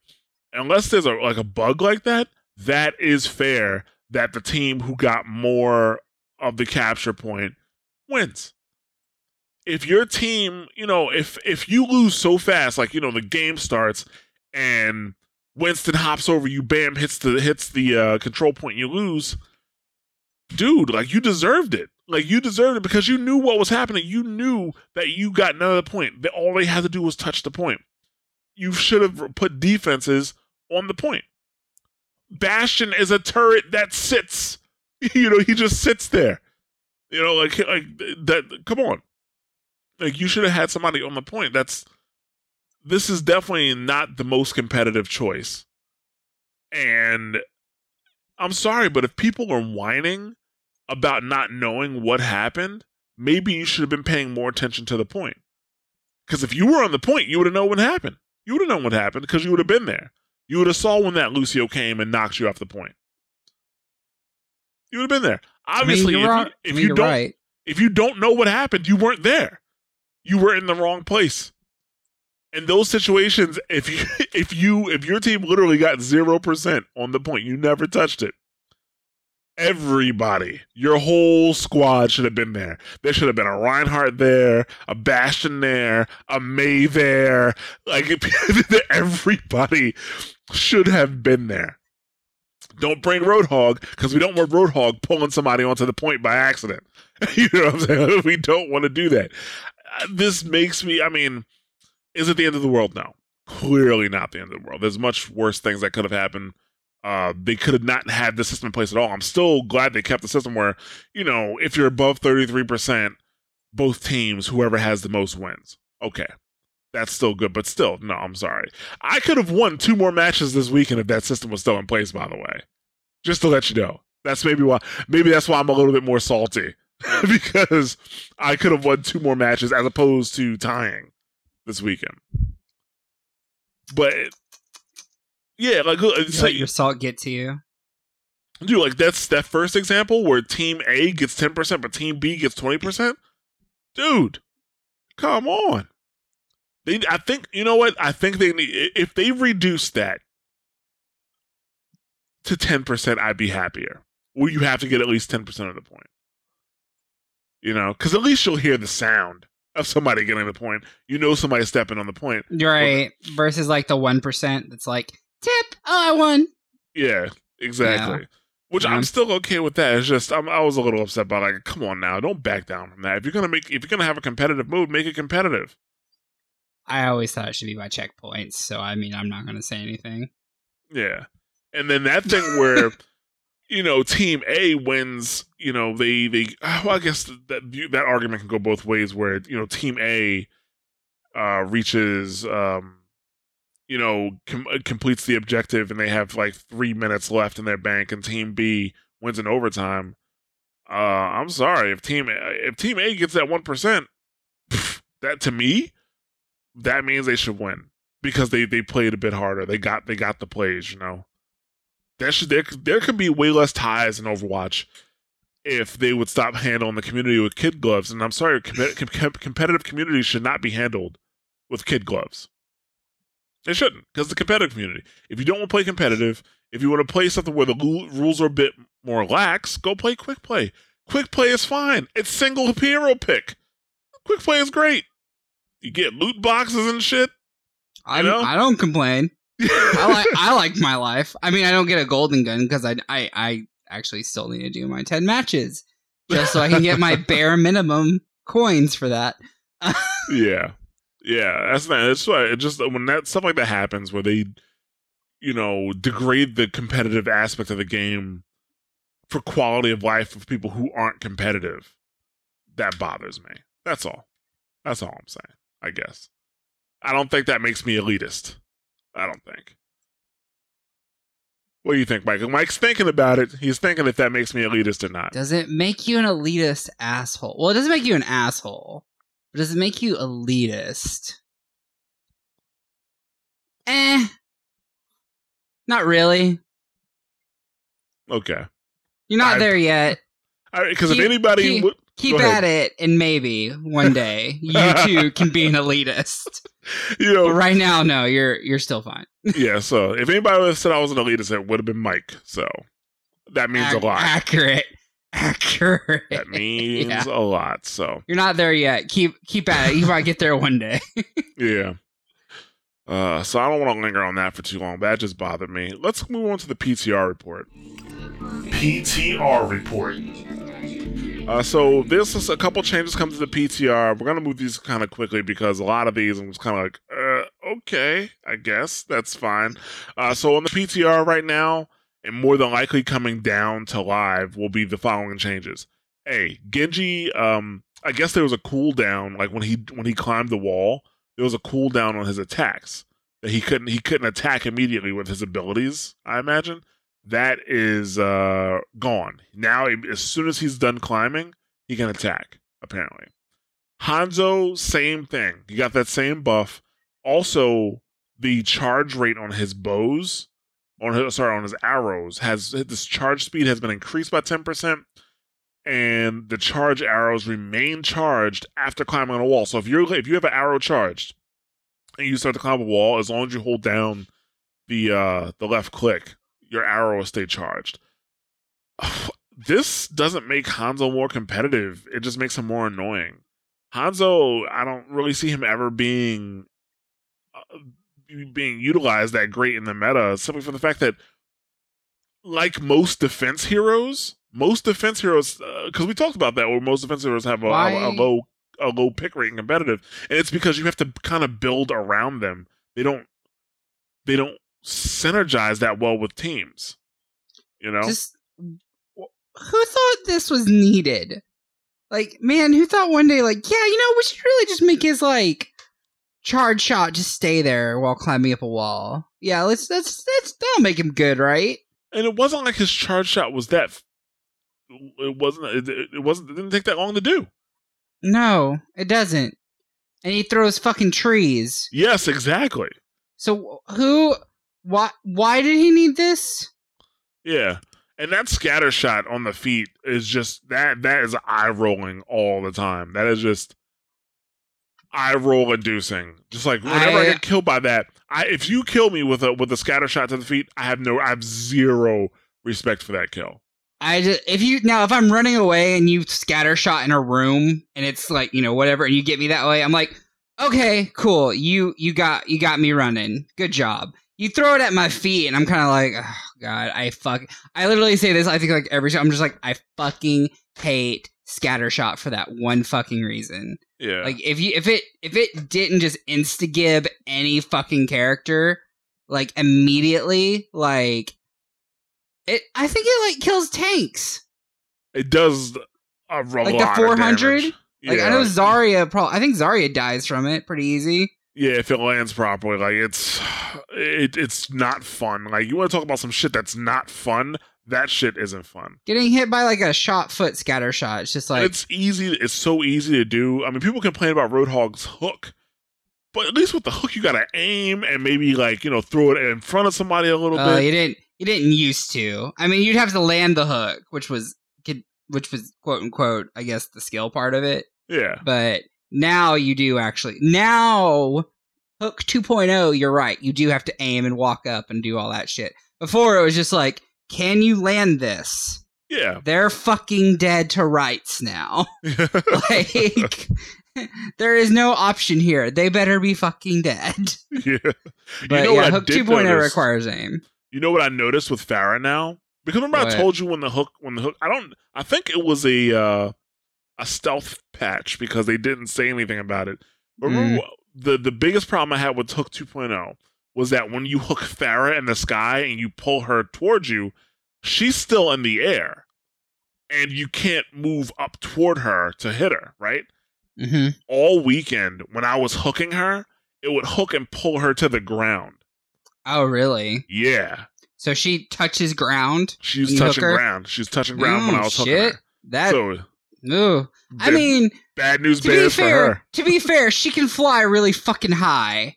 unless there's a like a bug like that, that is fair that the team who got more of the capture point wins if your team, you know, if if you lose so fast, like you know, the game starts and Winston hops over you, bam, hits the hits the uh, control point, you lose, dude. Like you deserved it. Like you deserved it because you knew what was happening. You knew that you got another point. That all they had to do was touch the point. You should have put defenses on the point. Bastion is a turret that sits. You know, he just sits there. You know, like like that. Come on like you should have had somebody on the point. That's this is definitely not the most competitive choice. And I'm sorry, but if people are whining about not knowing what happened, maybe you should have been paying more attention to the point. Because if you were on the point, you would have known what happened. You would have known what happened because you would have been there. You would have saw when that Lucio came and knocked you off the point. You would have been there. Obviously, I mean, if, you, if I mean, you don't right. if you don't know what happened, you weren't there you were in the wrong place. In those situations, if you if you if your team literally got zero percent on the point, you never touched it. Everybody, your whole squad should have been there. There should have been a Reinhardt there, a Bastion there, a Mei there. Like everybody should have been there. Don't bring Roadhog because we don't want Roadhog pulling somebody onto the point by accident. you know what I'm saying? We don't want to do that this makes me. I mean, is it the end of the world? No, clearly not the end of the world. There's much worse things that could have happened. Uh, they could have not had the system in place at all. I'm still glad they kept the system where, you know, if you're above 33%, both teams, whoever has the most wins. Okay. That's still good, but still, no, I'm sorry. I could have won two more matches this weekend if that system was still in place, by the way. Just to let you know. That's maybe why maybe that's why I'm a little bit more salty. because I could have won two more matches as opposed to tying this weekend. But yeah, like You let like, your salt get to you. dude, like that's that first example where Team A gets ten percent, but Team B gets twenty percent. Dude, come on. They, I think, you know what? I think they need if they reduce that to ten percent, I'd be happier. Well, you have to get at least ten percent of the point. You know, because at least you'll hear the sound of somebody getting the point. You know, somebody stepping on the point. Right. Versus like the one percent that's like tip. Oh, I won. Yeah, exactly. Which Yeah. I'm still okay with that. It's just I'm, I was a little upset by like, come on now, don't back down from that. If you're gonna make, if you're gonna have a competitive move, make it competitive. I always thought it should be by checkpoints. So I mean, I'm not going to say anything. Yeah, and then that thing where, you know, Team A wins. You know, they they. Well, I guess that that argument can go both ways. Where you know, Team A uh reaches, um, you know, com- uh, completes the objective, and they have like three minutes left in their bank, and Team B wins in overtime. Uh, I'm sorry if Team A, if Team A gets that one percent, that to me, that means they should win because they they played a bit harder. They got they got the plays, you know. There should there there could be way less ties in Overwatch if they would stop handling the community with kid gloves. And I'm sorry, com- com- competitive community should not be handled with kid gloves. It shouldn't because the competitive community. If you don't want to play competitive, if you want to play something where the lu- rules are a bit more lax, go play quick play. Quick play is fine. It's single hero pick. Quick play is great. You get loot boxes and shit. I know? I don't complain. I like I like my life. I mean, I don't get a golden gun because I, I I actually still need to do my ten matches just so I can get my bare minimum coins for that. yeah, yeah. That's not. That's why it just when that stuff like that happens, where they, you know, degrade the competitive aspect of the game for quality of life of people who aren't competitive. That bothers me. That's all. That's all I'm saying. I guess. I don't think that makes me elitist. I don't think. What do you think, Mike? Mike's thinking about it. He's thinking if that makes me elitist or not. Does it make you an elitist asshole? Well, it doesn't make you an asshole, but does it make you elitist? Eh. Not really. Okay. You're not I- there yet. Because if anybody, would- Keep Go ahead. at it, and maybe one day you too can be an elitist. you know, But right now, no, you're you're still fine. yeah, so if anybody would have said I was an elitist, it would have been Mike. So that means Ac- a lot. Accurate. Accurate. that means Yeah. a lot. So You're not there yet. Keep keep at it. You might get there one day. yeah. Uh, so I don't want to linger on that for too long. That just bothered me. Let's move on to the PTR report. PTR report. Uh, so this is a couple changes come to the PTR. We're gonna move these kind of quickly because a lot of these I'm just kind of like, uh, okay, I guess that's fine. Uh, so on the PTR right now, and more than likely coming down to live will be the following changes. A Genji, um, I guess there was a cooldown, like when he when he climbed the wall, there was a cooldown on his attacks that he couldn't he couldn't attack immediately with his abilities. I imagine that is uh gone now. As soon as he's done climbing, he can attack. Apparently, Hanzo, same thing. He got that same buff. Also, the charge rate on his bows, on his sorry, on his arrows has this charge speed has been increased by ten percent and the charge arrows remain charged after climbing on a wall. So if you're if you have an arrow charged and you start to climb a wall, as long as you hold down the uh the left click, your arrow will stay charged. This doesn't make Hanzo more competitive. It just makes him more annoying. Hanzo, I don't really see him ever being uh, being utilized that great in the meta, simply for the fact that like most defense heroes, most defense heroes, because we talked about that, where most defense heroes have a, a, a low a low pick rate in competitive, and it's because you have to kind of build around them. They don't they don't synergize that well with teams. You know, Just who thought this was needed? Like, man, who thought one day, like, yeah, you know, we should really just make his like charge shot just stay there while climbing up a wall. Yeah, let's let's let's that'll make him good, right? and it wasn't like his charge shot was that. f- It wasn't. It, it wasn't. It didn't take that long to do. No, it doesn't. And he throws fucking trees. Yes, exactly. So who? Why? Why did he need this? Yeah. And that scatter shot on the feet is just that that is eye rolling all the time. That is just eye roll inducing. Just like whenever I, I- get killed by that, I if you kill me with a with a scatter shot to the feet, I have no I have zero respect for that kill. I just if you now if I'm running away and you scatter shot in a room and it's like you know whatever and you get me that way, I'm like, okay, cool. You you got you got me running. Good job. You throw it at my feet and I'm kind of like, oh god, I fuck. I literally say this. I think like every time I'm just like, I fucking hate scatter shot for that one fucking reason. Yeah. Like if you if it if it didn't just insta gib any fucking character like immediately, like it I think it like kills tanks. it does a, Like the lot of 400? Like yeah, I know Zarya pro I think Zarya dies from it pretty easy. Yeah, if it lands properly, like it's it, it's not fun. Like you want to talk about some shit that's not fun. That shit isn't fun. Getting hit by like a shot foot scatter shot. It's just like it's easy. It's so easy to do. I mean, people complain about Roadhog's hook, but at least with the hook, you gotta aim and maybe like you know throw it in front of somebody a little uh, bit. you didn't you didn't used to. I mean, you'd have to land the hook, which was could which was quote unquote, I guess, the skill part of it. Yeah, But now you do actually. Now Hook 2.0, you're right. You do have to aim and walk up and do all that shit. Before it was just like, can you land this? yeah. They're fucking dead to rights now. like there is no option here. They better be fucking dead. yeah. But know what yeah, I Hook did 2.0 notice? requires aim. You know what I noticed with Pharah now? Because remember I What? told you when the hook when the hook I don't I think it was a uh a stealth patch because they didn't say anything about it. But Mm. the the biggest problem I had with Hook 2.0 was that when you hook Pharah in the sky and you pull her towards you, she's still in the air. And you can't move up toward her to hit her, right? hmm All weekend when I was hooking her, it would hook and pull her to the ground. Oh, really? Yeah. So she touches ground. She was When you hook touching ground. She's touching ground when Mm, I was hooking her. That. so ooh. I mean, bad news to be fair, her. to be fair, she can fly really fucking high.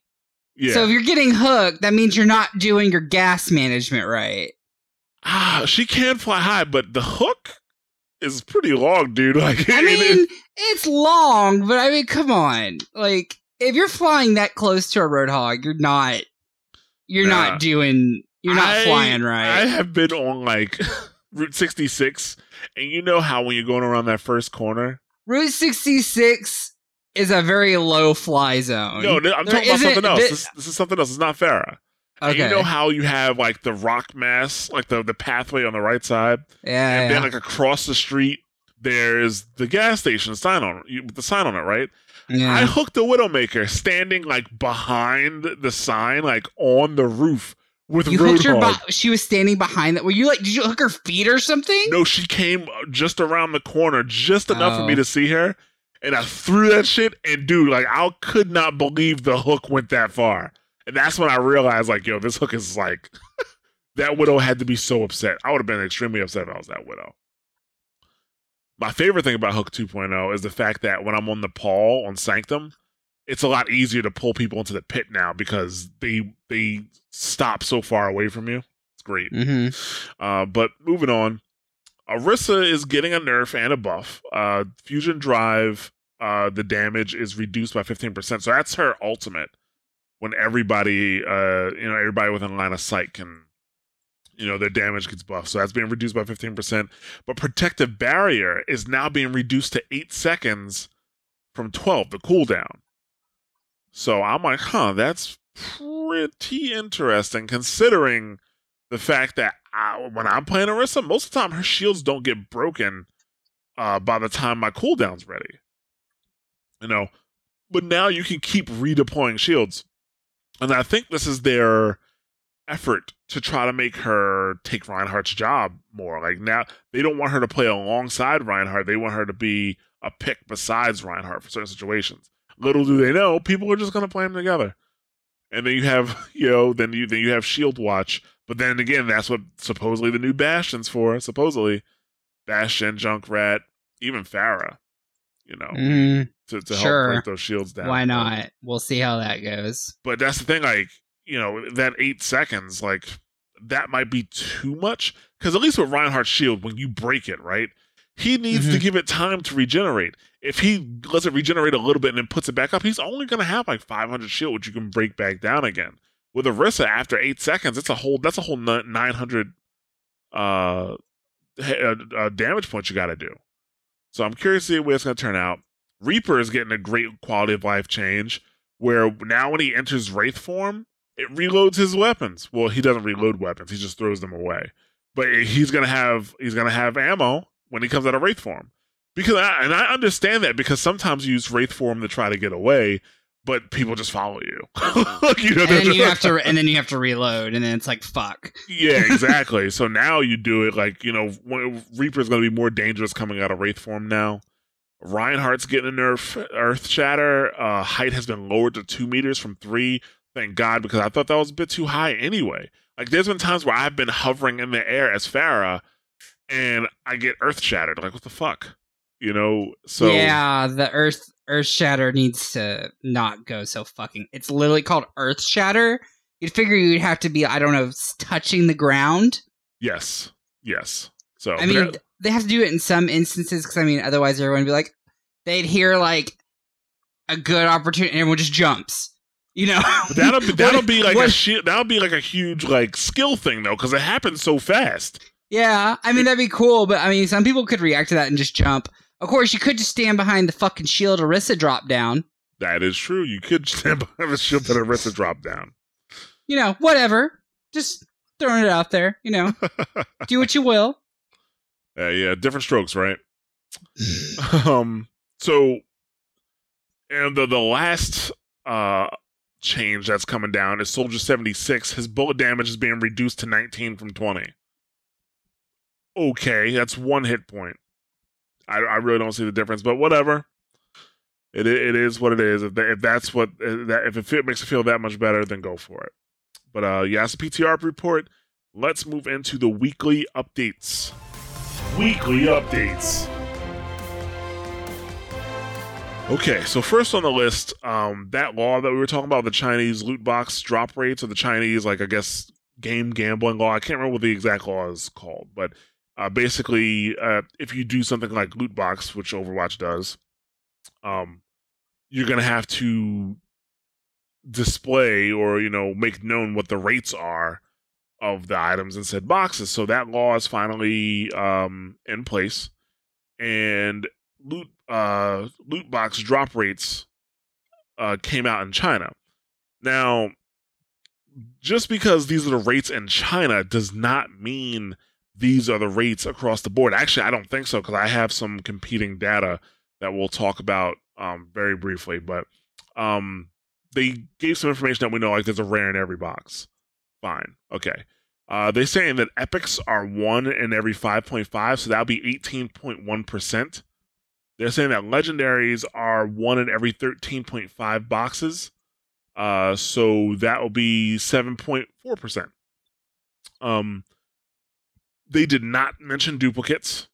Yeah. So if you're getting hooked, that means you're not doing your gas management right. ah, she can fly high, but the hook is pretty long, dude. Like I mean, it's long, but I mean, come on. Like, if you're flying that close to a roadhog, you're not. You're Nah. not doing. You're not I- flying right. I have been on like Route 66, and you know how when you're going around that first corner. Route 66 is a very low fly zone. No, I'm There talking about something else. thi- This, this is something else. It's not Pharah. And okay. You know how you have like the rock mass, like the the pathway on the right side, yeah. and yeah. then like across the street, there's the gas station sign on you- with the sign on it, right? yeah. I hooked the Widowmaker standing like behind the sign, like on the roof with you hooked her. She was standing behind that. Were you like? Did you hook her feet or something? No, she came uh, just around the corner, just enough for me Oh. to see her, and I threw that shit. And dude, like I could not believe the hook went that far. And that's when I realized, like, yo, this hook is like that widow had to be so upset. I would have been extremely upset if I was that widow. My favorite thing about Hook 2.0 is the fact that when I'm on Nepal on Sanctum, it's a lot easier to pull people into the pit now because they they stop so far away from you. It's great. Mm-hmm. Uh, but moving on, Orisa is getting a nerf and a buff. Uh, Fusion Drive, uh, the damage is reduced by 15%. So that's her ultimate when everybody, uh, you know, everybody within line of sight can, you know, their damage gets buffed. So that's being reduced by 15%. But Protective Barrier is now being reduced to 8 seconds from 12, the cooldown. So I'm like, huh, that's pretty interesting considering the fact that I, when I'm playing Orisa, most of the time her shields don't get broken uh, by the time my cooldown's ready. You know, but now you can keep redeploying shields, and I think this is their effort to try to make her take Reinhardt's job more. Like now, they don't want her to play alongside Reinhardt; they want her to be a pick besides Reinhardt for certain situations. Little do they know, people are just going to play them together. And then you have, you know, then you then you have Shield Watch, but then again, that's what supposedly the new Bastion's for. Supposedly, Bastion, Junkrat, even Pharah, you know, Mm, to, to Sure. help break those shields down. why not? We'll see how that goes. But that's the thing, like, you know, that eight seconds, like, that might be too much. Because at least with Reinhardt's shield, when you break it, right, he needs to Mhm. give it time to regenerate. If he lets it regenerate a little bit and then puts it back up, he's only going to have like 500 shield, which you can break back down again. With Orisa, after eight seconds, it's a whole that's a whole 900 uh, uh, uh, damage points you got to do. So I'm curious to see where it's going to turn out. Reaper is getting a great quality of life change where now when he enters Wraith form, it reloads his weapons. Well, he doesn't reload weapons; he just throws them away. But he's gonna have he's gonna have ammo when he comes out of Wraith form. Because I, and I understand that because sometimes you use Wraith form to try to get away, but people just follow you. you know, and then you have to and then you have to reload, and then it's like fuck. yeah, exactly. so now you do it like you know Reaper is going to be more dangerous coming out of Wraith form now. Reinhardt's getting a nerf Earth Shatter. Uh, height has been lowered to two meters from three. Thank God, because I thought that was a bit too high anyway. Like, there's been times where I've been hovering in the air as Pharah, and I get Earth Shattered. Like, what the fuck? You know? So yeah, the Earth Earth Shatter needs to not go so fucking. It's literally called Earth Shatter. You'd figure you'd have to be, I don't know, touching the ground. Yes. Yes. So I mean, they have to do it in some instances because I mean, otherwise everyone would be like, they'd hear like a good opportunity, and everyone just jumps. You know, but that'll be, that'll what, be like what, a shi- that'll be like a huge like skill thing though, because it happens so fast. Yeah, I mean that'd be cool, but I mean some people could react to that and just jump. Of course, you could just stand behind the fucking shield Orisa drop down. That is true. You could stand behind the shield that Orisa drop down. You know, whatever. Just throwing it out there. You know, do what you will. Uh, yeah, different strokes, right? um. So, and the the last uh change that's coming down is Soldier seventy six. His bullet damage is being reduced to nineteen from twenty. Okay, that's one hit point. I, I really don't see the difference, but whatever. It it is what it is. If, if that's what if it feel, makes it feel that much better, then go for it. But uh, yeah, PTR report. Let's move into the weekly updates. Weekly updates. Okay, so first on the list, um, that law that we were talking about, the Chinese loot box drop rates, or the Chinese, like I guess, game gambling law. I can't remember what the exact law is called, but uh, basically, uh, if you do something like loot box, which Overwatch does, um, you're gonna have to display or you know make known what the rates are of the items in said boxes. So that law is finally um, in place, and loot uh, loot box drop rates uh, came out in China. Now, just because these are the rates in China does not mean these are the rates across the board. Actually, I don't think so because I have some competing data that we'll talk about um, very briefly. But um, they gave some information that we know, like there's a rare in every box. Fine, okay. Uh, they're saying that epics are one in every 5.5, so that'll be 18.1%. They're saying that legendaries are one in every 13.5 boxes, uh, so that will be 7.4%. Um, they did not mention duplicates.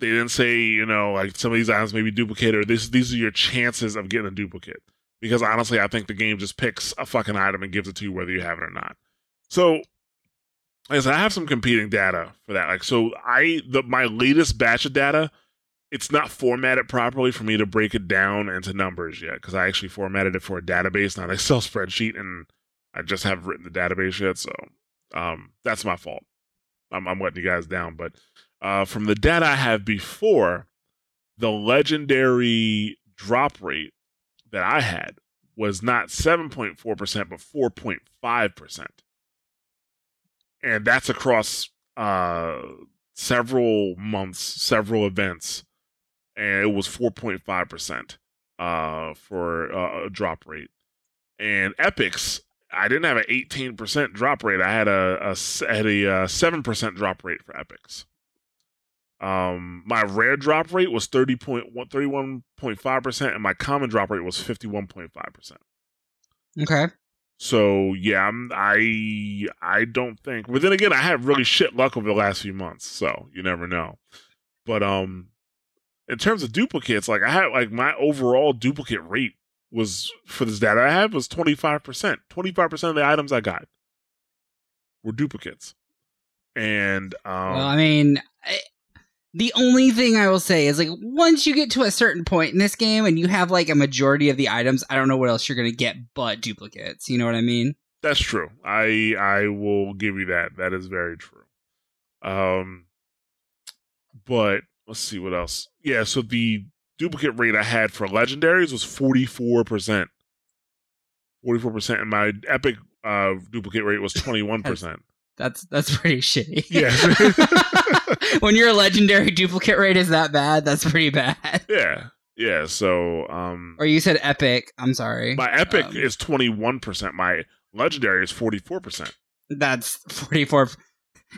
They didn't say, you know, like some of these items may be duplicated or this, these are your chances of getting a duplicate. Because honestly, I think the game just picks a fucking item and gives it to you whether you have it or not. So like I said, I have some competing data for that. Like, so I the my latest batch of data, it's not formatted properly for me to break it down into numbers yet because I actually formatted it for a database, not an Excel spreadsheet, and I just haven't written the database yet. So, um, that's my fault. I'm, I'm letting you guys down, but uh, from the data I have before, the legendary drop rate that I had was not 7.4%, but 4.5% and that's across uh, several months, several events, and it was 4.5 percent uh, for uh, a drop rate. And epics, I didn't have an 18 percent drop rate. I had a, a had a uh, seven percent drop rate for epics. Um, my rare drop rate was 31.5 percent, and my common drop rate was 51.5 percent. Okay. So yeah, I'm, I I don't think. But then again, I had really shit luck over the last few months, so you never know. But um, in terms of duplicates, like I had like my overall duplicate rate was for this data I have was twenty five percent. Twenty five percent of the items I got were duplicates, and um, well, I mean, I, The only thing I will say is like once you get to a certain point in this game and you have like a majority of the items, I don't know what else you're gonna get but duplicates. You know what I mean? That's true. I I will give you that. That is very true. Um, but let's see what else. Yeah, so the duplicate rate I had for legendaries was forty four percent. Forty four percent, and my epic uh duplicate rate was twenty one percent. That's that's pretty shitty. Yeah. when your legendary duplicate rate is that bad, that's pretty bad. Yeah, yeah. So um, Or you said epic. I'm sorry. my epic Um, is twenty one percent. My legendary is forty four percent. That's 44.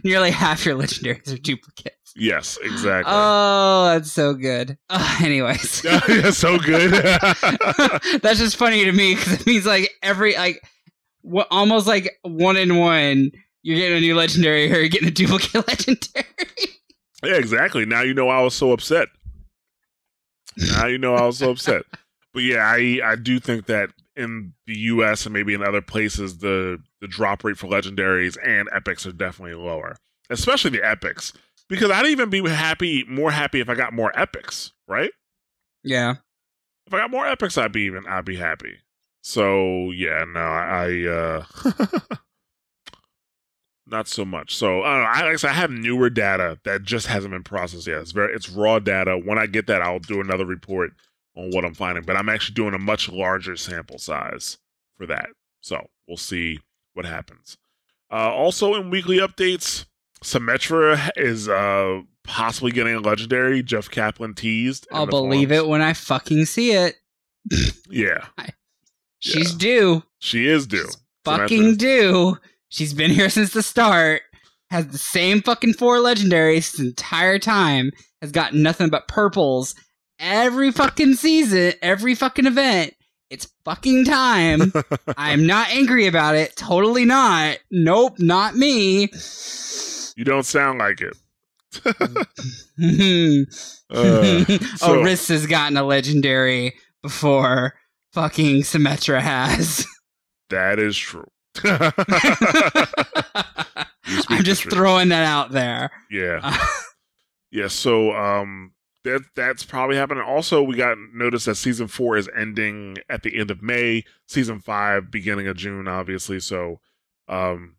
Nearly half your legendaries are duplicates. Yes, exactly. Oh, that's so good. Uh, anyways. yeah, so good. that's just funny to me because it means like every like what almost like one in one you're getting a new legendary or you're getting a duplicate legendary. Yeah, exactly. Now you know I was so upset. Now you know I was so upset. But yeah, I I do think that in the US and maybe in other places the the drop rate for legendaries and epics are definitely lower. Especially the epics. Because I'd even be happy more happy if I got more epics, right? yeah. If I got more epics I'd be even I'd be happy. So yeah, no, I uh not so much. So I don't know. I, like I said, I have newer data that just hasn't been processed yet. It's very it's raw data. When I get that, I'll do another report on what I'm finding. But I'm actually doing a much larger sample size for that. So we'll see what happens. Uh, also in weekly updates, Symmetra is uh possibly getting a legendary. Jeff Kaplan teased. I'll believe forums. it when I fucking see it. Yeah, She's Yeah. due. she is due. Fucking Symmetra. due. She's been here since the start. Has the same fucking four legendaries the entire time. Has got nothing but purples every fucking season, every fucking event. It's fucking time. I'm not angry about it. Totally not. Nope, not me. You don't sound like it. oh, Uh, so- Riss has gotten a legendary before fucking Symmetra has. That is true. I'm just throwing that out there. yeah. Yeah, so um that that's probably happening. Also, we got notice that season four is ending at the end of May, season five beginning of June, obviously. So um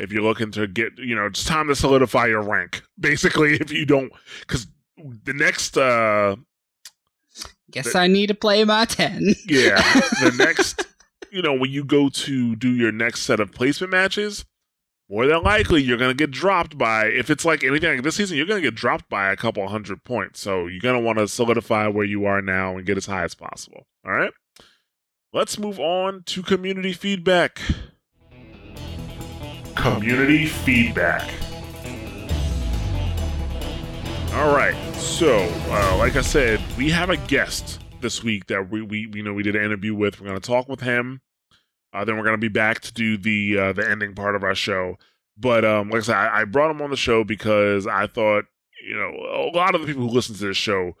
if you're looking to get you know, it's time to solidify your rank. Basically, if you don't because the next uh Guess I need to play my 10. Yeah, the next, you know, when you go to do your next set of placement matches, more than likely you're going to get dropped by, if it's like anything like this season, you're going to get dropped by a couple hundred points. So you're going to want to solidify where you are now and get as high as possible. All right? Let's move on to community feedback. Community feedback. All right. So, uh, like I said, we have a guest this week that we, we you know we did an interview with. We're going to talk with him. Uh, then we're going to be back to do the uh, the ending part of our show. But um, like I said, I, I brought him on the show because I thought you know a lot of the people who listen to this show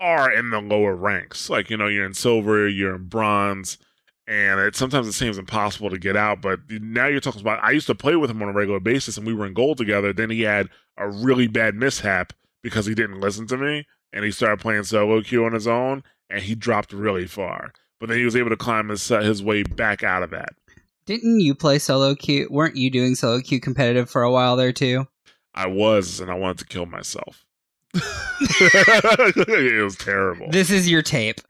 are in the lower ranks. Like you know, you're in silver, you're in bronze, and it sometimes it seems impossible to get out. But now you're talking about. I used to play with him on a regular basis, and we were in gold together. Then he had a really bad mishap because he didn't listen to me, and he started playing solo queue on his own, and he dropped really far. But then he was able to climb his uh, his way back out of that. Didn't you play solo queue? Weren't you doing solo queue competitive for a while there too? I was, and I wanted to kill myself. it was terrible. This is your tape.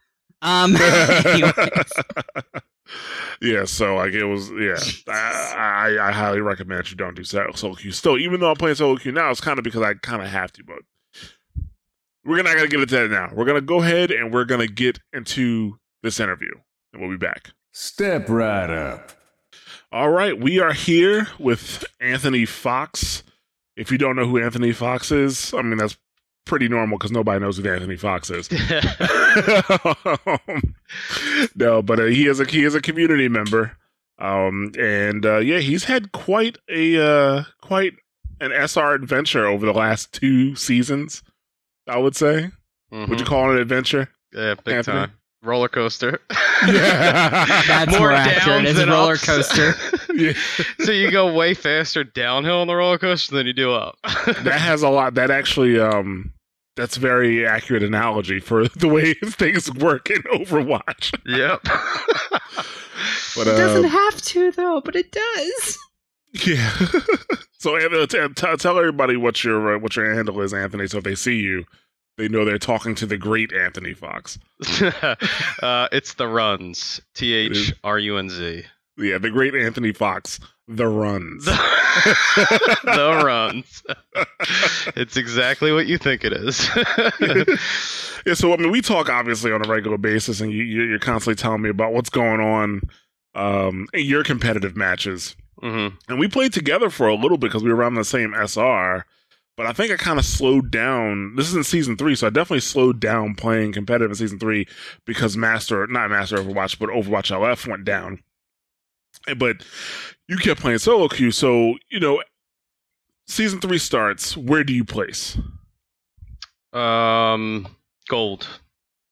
Um, yeah, so like it was. Yeah, I, I I highly recommend that you don't do so- solo queue. Still, even though I'm playing solo queue now, it's kind of because I kind of have to. But we're not gonna get into that now. We're gonna go ahead and we're gonna get into this interview, and we'll be back. Step right up. All right, we are here with Anthony Fox. If you don't know who Anthony Fox is, I mean that's pretty normal because nobody knows who Anthony Fox is. no, but uh, he is a he is a community member, um, and uh, yeah, he's had quite a uh, quite an SR adventure over the last two seasons. I would say. Would you call it an adventure? Yeah, big Anthony? time. Roller coaster. Yeah. That's more accurate. downs It's a than roller ups. coaster. Yeah. so you go way faster downhill on the roller coaster than you do up. that has a lot. That actually, um, that's very accurate analogy for the way things work in Overwatch. yep. But it doesn't uh, have to though, but it does. yeah. so Anthony, t- t- tell everybody what your uh, what your handle is, Anthony. So if they see you, they know they're talking to the great Anthony Fox. uh, it's the runs. T H R U N Z. Yeah, the great Anthony Fox. The runs. the runs. it's exactly what you think it is. yeah, so I mean, we talk obviously on a regular basis, and you, you- you're constantly telling me about what's going on um, in your competitive matches. hmm And we played together for a little bit because we were on the same SR. But I think I kind of slowed down. This is in season three, so I definitely slowed down playing competitive in season three because Master, not Master Overwatch, but Overwatch LF went down. Eh, But you kept playing solo queue, so you know, season three starts. Where do you place? Um, gold.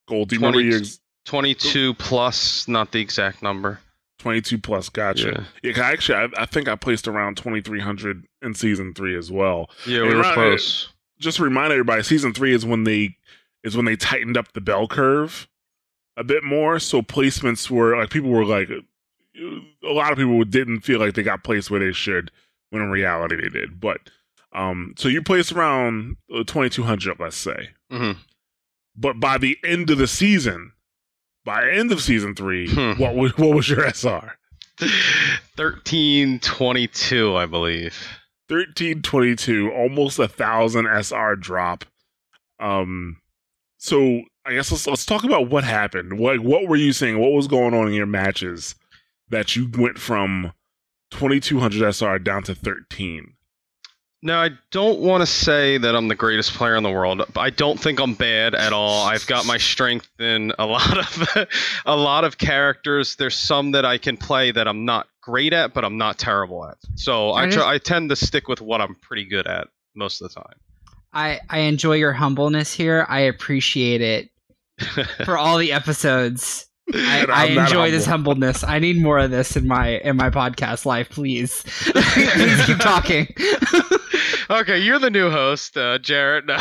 Gold. Do you remember 22. your 22 plus, not the exact number. 22 plus? Gotcha. Yeah, 'cause actually, I, I think I placed around 2300 in season three as well. Yeah, we And were around- close. just to remind everybody, season three is when they is when they tightened up the bell curve a bit more. So placements were like people were like a lot of people didn't feel like they got placed where they should, when in reality they did. But um, so you placed around twenty two hundred, let's say. hmm But by the end of the season, by end of season three, Hmm. what was what was your SR? 1322, I believe. thirteen twenty two, almost a thousand SR drop. Um, so I guess let's let's talk about what happened. What what were you saying? What was going on in your matches that you went from twenty two hundred SR down to thirteen? Now, I don't want to say that I'm the greatest player in the world. but I don't think I'm bad at all. I've got my strength in a lot of a lot of characters. There's some that I can play that I'm not great at, but I'm not terrible at. So I I try, I tend to stick with what I'm pretty good at most of the time. I I enjoy your humbleness here. I appreciate it for all the episodes. I, I enjoy this humbleness. I need more of this in my in my podcast life, please. please keep talking. Okay, you're the new host, uh, Jarrett. No.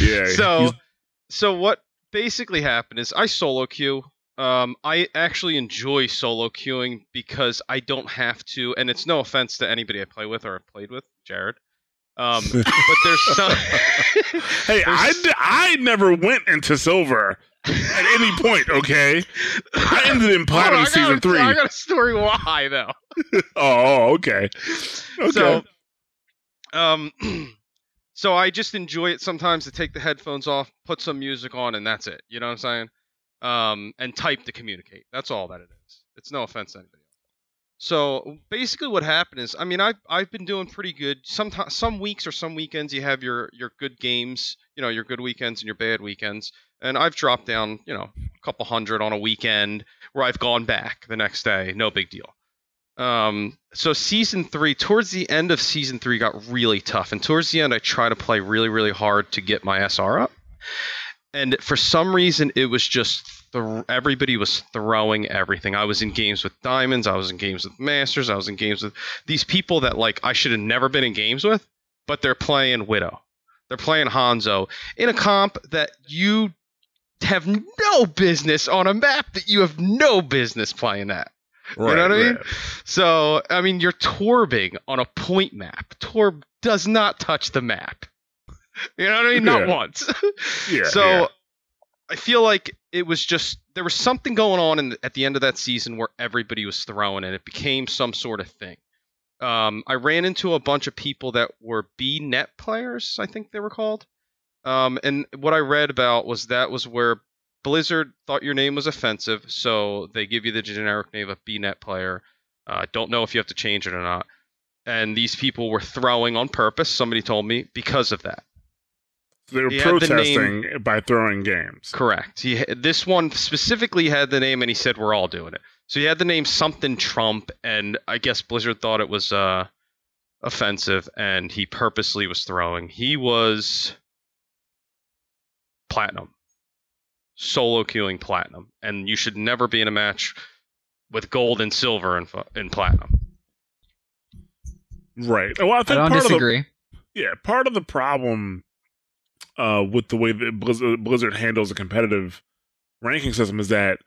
yeah. so he's- so what basically happened is I solo queue. Um, I actually enjoy solo queuing because I don't have to, and it's no offense to anybody I play with or have played with, Jared. Um, but there's some. hey, I, there's- d- I never went into silver at any point. Okay, I ended in on, platinum got season a- three. I got a story why though. Oh, okay. Okay. So, um, so I just enjoy it sometimes to take the headphones off, put some music on, and that's it. You know what I'm saying? Um, and type to communicate. That's all that it is. It's no offense to anybody. So basically, what happened is, I mean, I've I've been doing pretty good. Sometimes, some weeks or some weekends, you have your your good games, you know, your good weekends and your bad weekends. And I've dropped down, you know, a couple hundred on a weekend where I've gone back the next day. No big deal. Um, so season three, towards the end of season three, got really tough, and towards the end, I tried to play really, really hard to get my SR up, and for some reason, it was just th- everybody was throwing everything. I was in games with diamonds, I was in games with masters, I was in games with these people that like I should have never been in games with, but they're playing Widow, they're playing Hanzo in a comp that you have no business on a map that you have no business playing that. right, you know what I mean? right. So, I mean, you're torbing on a point map. Torb does not touch the map. You know what I mean? Not Yeah. once. Yeah. so, yeah. I feel like it was just there was something going on in, at the end of that season where everybody was throwing, and it became some sort of thing. Um, I ran into a bunch of people that were B net players, I think they were called. Um, and what I read about was that was where Blizzard thought your name was offensive, so they give you the generic name of B net player. I uh, don't know if you have to change it or not. And these people were throwing on purpose. Somebody told me because of that. They were he had the protesting by throwing games. Correct. He this one specifically had the name, and he said we're all doing it. So he had the name something Trump, and I guess Blizzard thought it was uh, offensive, and he purposely was throwing. He was platinum. solo queuing platinum, and you should never be in a match with gold and silver and in platinum. Right. Well, I I think don't part of the disagree. Yeah, part of the problem uh, with the way that Blizzard, Blizzard handles a competitive ranking system is that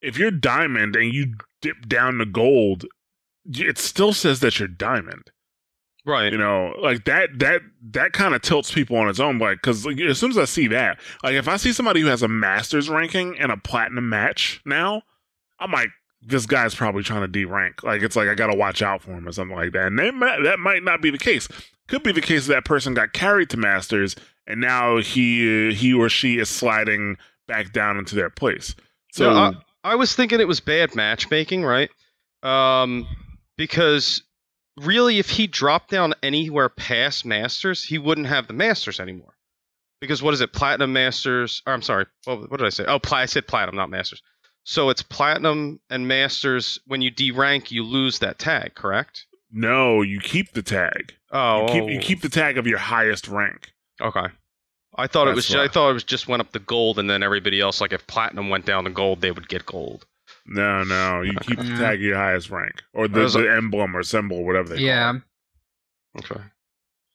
if you're diamond and you dip down to gold, it still says that you're diamond. Right. You know, like that that that kind of tilts people on its own. Like, because like, as soon as I see that, like if I see somebody who has a master's ranking and a platinum match now, I'm like, this guy's probably trying to D rank. Like, it's like I gotta watch out for him or something like that. And they might, that might not be the case. Could be the case that person got carried to masters and now he he or she is sliding back down into their place. So No, I, I was thinking it was bad matchmaking, right? Um, because really, if he dropped down anywhere past Masters, he wouldn't have the Masters anymore. Because what is it? Platinum Masters. Or I'm sorry. What, what did I say? Oh, pla- I said Platinum, not Masters. So it's Platinum and Masters. When you D rank, you lose that tag, correct? no, you keep the tag. Oh, You keep you keep the tag of your highest rank. Okay. I thought it was. That's Ju- I thought it was just went up to gold, and then everybody else, like if platinum went down to gold, they would get gold. No, no, you keep the Yeah. tag your highest rank or the, There's a- the emblem or symbol, whatever they call Yeah. it. Okay.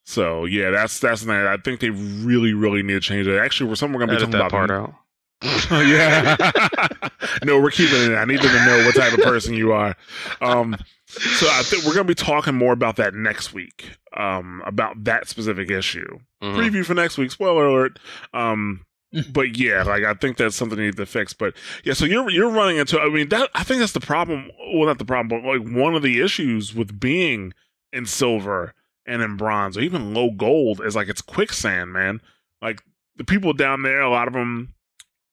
So yeah, that's that's the thing. I think they really, really need to change it. Actually, we're something we're gonna be talking that about. part out. Yeah. no, we're keeping it. I need them to know what type of person you are. Um, so I think we're gonna be talking more about that next week. Um, about that specific issue. Mhm. Preview for next week. Spoiler alert. Um, but yeah, like I think that's something they need to fix. But yeah, so you're you're running into. I mean, that I think that's the problem. Well, not the problem, but like one of the issues with being in silver and in bronze or even low gold is like it's quicksand, man. Like the people down there, a lot of them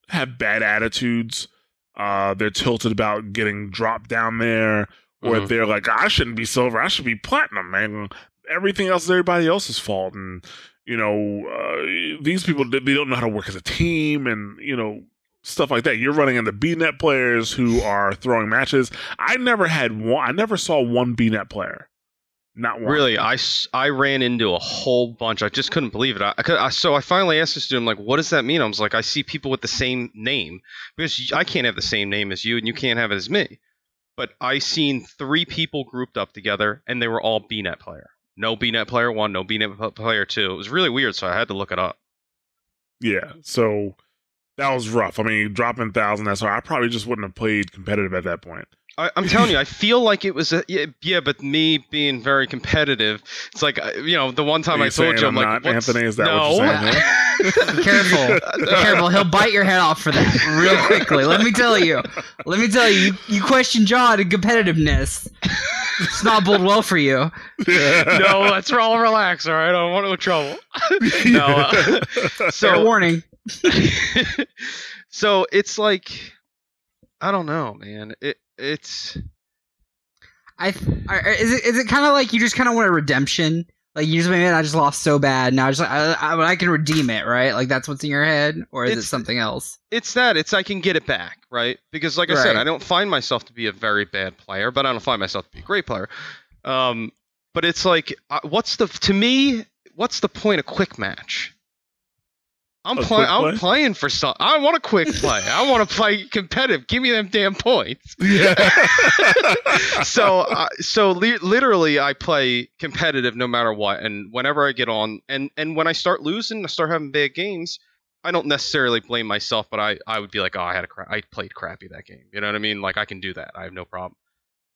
have bad attitudes. Uh, they're tilted about getting dropped down there, or Mhm. they're like, I shouldn't be silver, I should be platinum, and Everything else is everybody else's fault, and you know, uh, these people they don't know how to work as a team, and you know, stuff like that. You're running into BNet players who are throwing matches. I never had one. I never saw one BNet player. Not one. Really, I, I ran into a whole bunch. I just couldn't believe it. I, I, could- I- so I finally asked the student, like, what does that mean? I was like, I see people with the same name because I can't have the same name as you, and you can't have it as me. But I seen three people grouped up together, and they were all BNet player. No BNet player one, no BNet player two. It was really weird, so I had to look it up. Yeah. So that was rough. I mean, dropping thousand SR, I probably just wouldn't have played competitive at that point. I, I'm telling you, I feel like it was a yeah, yeah, but me being very competitive, it's like uh, you know the one time I told you, I'm, I'm like, Anthony? Is that no. what you're saying Careful. Careful. He'll bite your head off for that real quickly. Let me tell you. Let me tell you. You, you question John and competitiveness. It's not bode well for you. no, let's all relax. All right, I don't want no trouble. no, uh, Fair so warning. so it's like I don't know, man. It it's I is it is it kind of like you just kind of want a redemption? Like you just man, I just lost so bad. Now I just I, I, I can redeem it, right? Like that's what's in your head, or is it something else? it's that it's I can get it back, right? Because like I said, I don't find myself to be a very bad player, but I don't find myself to be a great player. Um, but it's like, uh, what's the to me? What's the point of quick match? I'm playing. I'm play? playing for some. I want a quick play. I want to play competitive. Give me them damn points. yeah. so uh, so li- literally I play competitive no matter what and whenever I get on and and when I start losing I start having bad games I don't necessarily blame myself but I I would be like oh I had a cra- I played crappy that game you know what I mean like I can do that I have no problem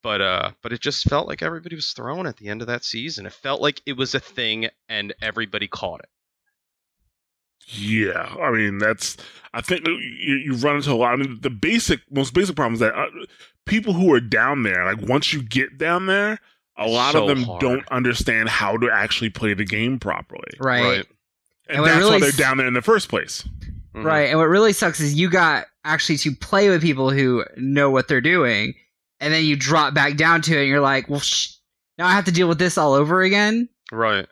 but uh but it just felt like everybody was throwing at the end of that season it felt like it was a thing and everybody caught it Yeah, I mean that's. I think you, you run into a lot. I mean, the basic, most basic problem is that uh, people who are down there, like once you get down there, a lot So of them hard. don't understand how to actually play the game properly, Right. and, And that's really why they're s- down there in the first place. Mhm. Right. And what really sucks is you got actually to play with people who know what they're doing, and then you drop back down to it, and you're like, well, sh- now I have to deal with this all over again. right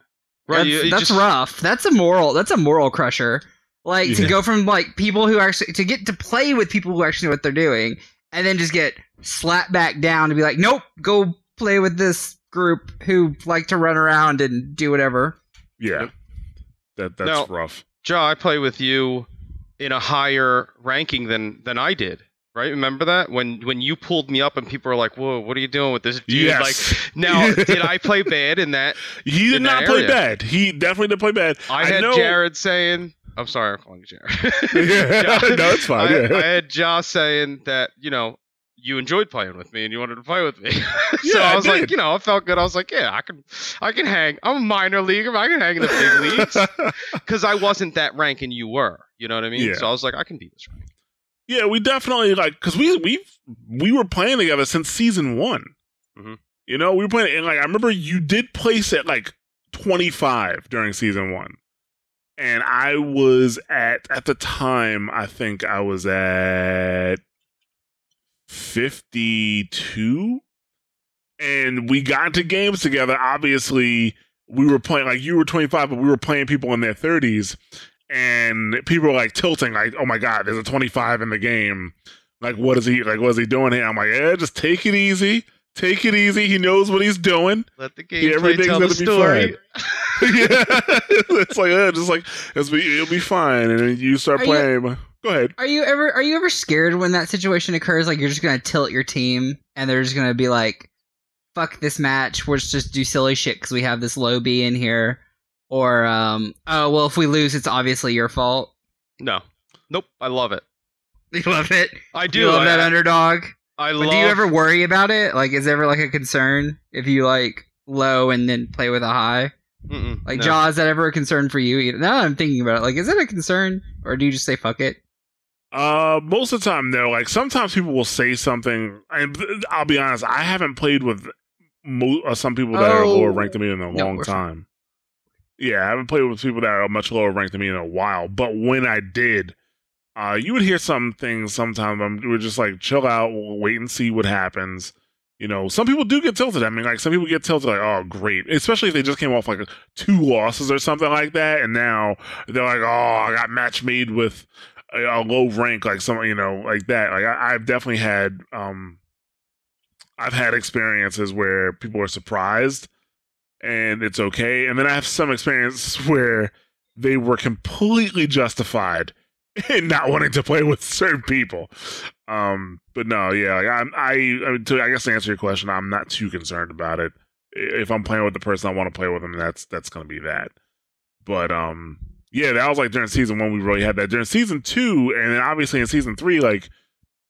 right That's, you- you that's just- rough. That's a moral. That's a moral crusher. Like to go from like people who actually to get to play with people who actually know what they're doing, and then just get slapped back down to be like, nope, go play with this group who like to run around and do whatever. Yeah, Yep. that that's Now- rough. Joe, I play with you in a higher ranking than than I did. Right? Remember that when when you pulled me up and people were like, "Whoa, what are you doing with this dude?" Yes. Like, now did I play bad in that? He did not play area. bad. He definitely did play bad. I had know- Jared saying, "I'm sorry, I'm calling you Jared." No, it's fine, I, yeah. I had Josh saying that you know you enjoyed playing with me and you wanted to play with me. so Yeah, I I was like, you know, I felt good. I was like, yeah, I can, I can hang. I'm a minor leaguer. but I can hang in the big leagues because I wasn't that rank and you were. You know what I mean? Yeah. So I was like, I can beat this rank. Yeah, we definitely like because we we we were playing together since season one. Mhm. You know, we were playing, and like I remember you did place at like twenty five during season one, and I was at at the time I think I was at fifty two, and we got into games together. Obviously, we were playing like you were twenty five, but we were playing people in their thirties and people were like tilting, like, "Oh my god, there's a 25 in the game. Like, what is he? Like, what is he doing here?" I'm like, "Yeah, just take it easy. Take it easy. He knows what he's doing." Let the Yeah, gameplay everything's tell the gonna be story. yeah, it's like, yeah, just like it's be, it'll be fine, and then you start Are you- playing. Go ahead. Are you ever are you ever scared when that situation occurs? Like you're just gonna tilt your team and they're just gonna be like, "Fuck this match. We're just just do silly shit because we have this low B in here." Or um, oh well, if we lose, it's obviously your fault. No, nope. I love it. You love it. I do. You love I, that underdog. I But love. do you ever worry about it? Like, is there ever like a concern if you like low and then play with a high? Mm-mm, Like, no. Jaw, is that ever a concern for you? Now that I'm thinking about it, like, is it a concern, or do you just say fuck it? Uh, most of the time, though, Like sometimes people will say something. And I'll be honest, I haven't played with mo- uh, some people that are Oh. lower ranked than me in a No, long we're fine. time. Yeah, I haven't played with people that are much lower ranked than me in a while. But when I did, uh, you would hear some things sometimes. I'm we were just like chill out, we'll wait and see what happens. You know, some people do get tilted. I mean, like some people get tilted, like, oh, great. Especially if they just came off like two losses or something like that, and now they're like, oh, I got match made with a, a low rank, like some, you know, like that. Like I, I've definitely had, um, I've had experiences where people are surprised, and it's okay. And then I have some experience where they were completely justified in not wanting to play with certain people. Um, but no, yeah, like I'm, I, I, to, I guess to answer your question, I'm not too concerned about it. If I'm playing with the person I want to play with them, that's that's gonna be that. But um, yeah, that was like during season one we really had that. During season two, and then obviously in season three, like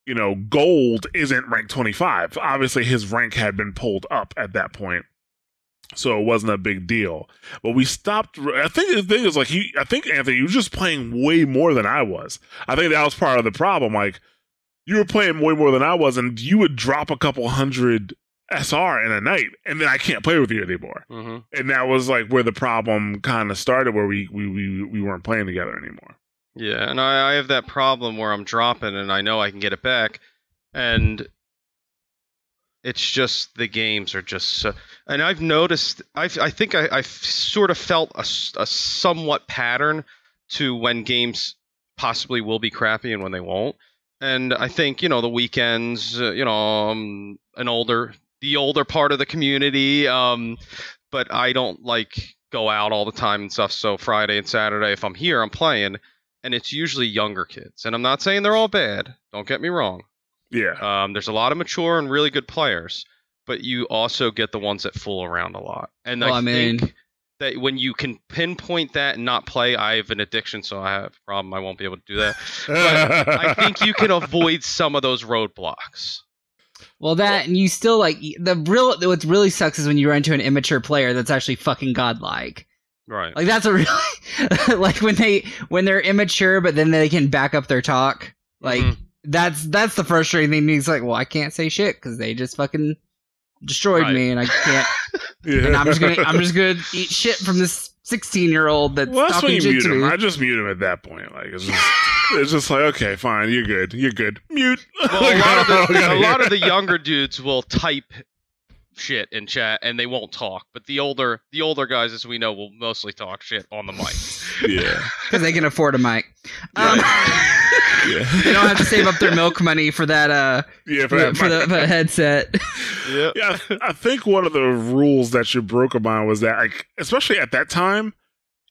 you know, gold isn't rank 25. Obviously, his rank had been pulled up at that point. So it wasn't a big deal. But we stopped. I think the thing is, like, he, I think, Anthony, you were just playing way more than I was. I think that was part of the problem. Like, you were playing way more than I was, and you would drop a couple hundred SR in a night, and then I can't play with you anymore. Mhm. And that was like where the problem kind of started, where we, we, we, we weren't playing together anymore. Yeah, and I, I have that problem where I'm dropping and I know I can get it back, and it's just the games are just so. And I've noticed, I've, I think I, I've sort of felt a, a somewhat pattern to when games possibly will be crappy and when they won't. And I think you know the weekends, uh, you know, um, an older, the older part of the community, um, but I don't like go out all the time and stuff. So Friday and Saturday, if I'm here, I'm playing and it's usually younger kids. And I'm not saying they're all bad. Don't get me wrong. Yeah. Um, there's a lot of mature and really good players, but you also get the ones that fool around a lot. And Well, I, I mean- think that when you can pinpoint that and not play, I have an addiction, so I have a problem. I won't be able to do that. But I think you can avoid some of those roadblocks. Well, that and you still like the real. What really sucks is when you run into an immature player that's actually fucking godlike. Right. Like that's a really like when they when they're immature, but then they can back up their talk. Like Mhm. That's that's the frustrating thing. He's like, well, I can't say shit because they just fucking destroyed Right. me, and I can't. yeah. and I'm just gonna I'm just gonna eat shit from this 16 year old that's Well, that's when talking you mute to him. me. I just mute him at that point. Like it's just, it's just like okay, fine, you're good, you're good. Mute. Well, a lot of the a lot of the younger dudes will type shit in chat and they won't talk. But the older the older guys, as we know, will mostly talk shit on the mic. yeah, because they can afford a mic. Um, yeah, they don't have to save up their milk money for that uh yeah. for, the, for the, for the headset. yeah. yeah, I think one of the rules that you broke about was that, like, especially at that time,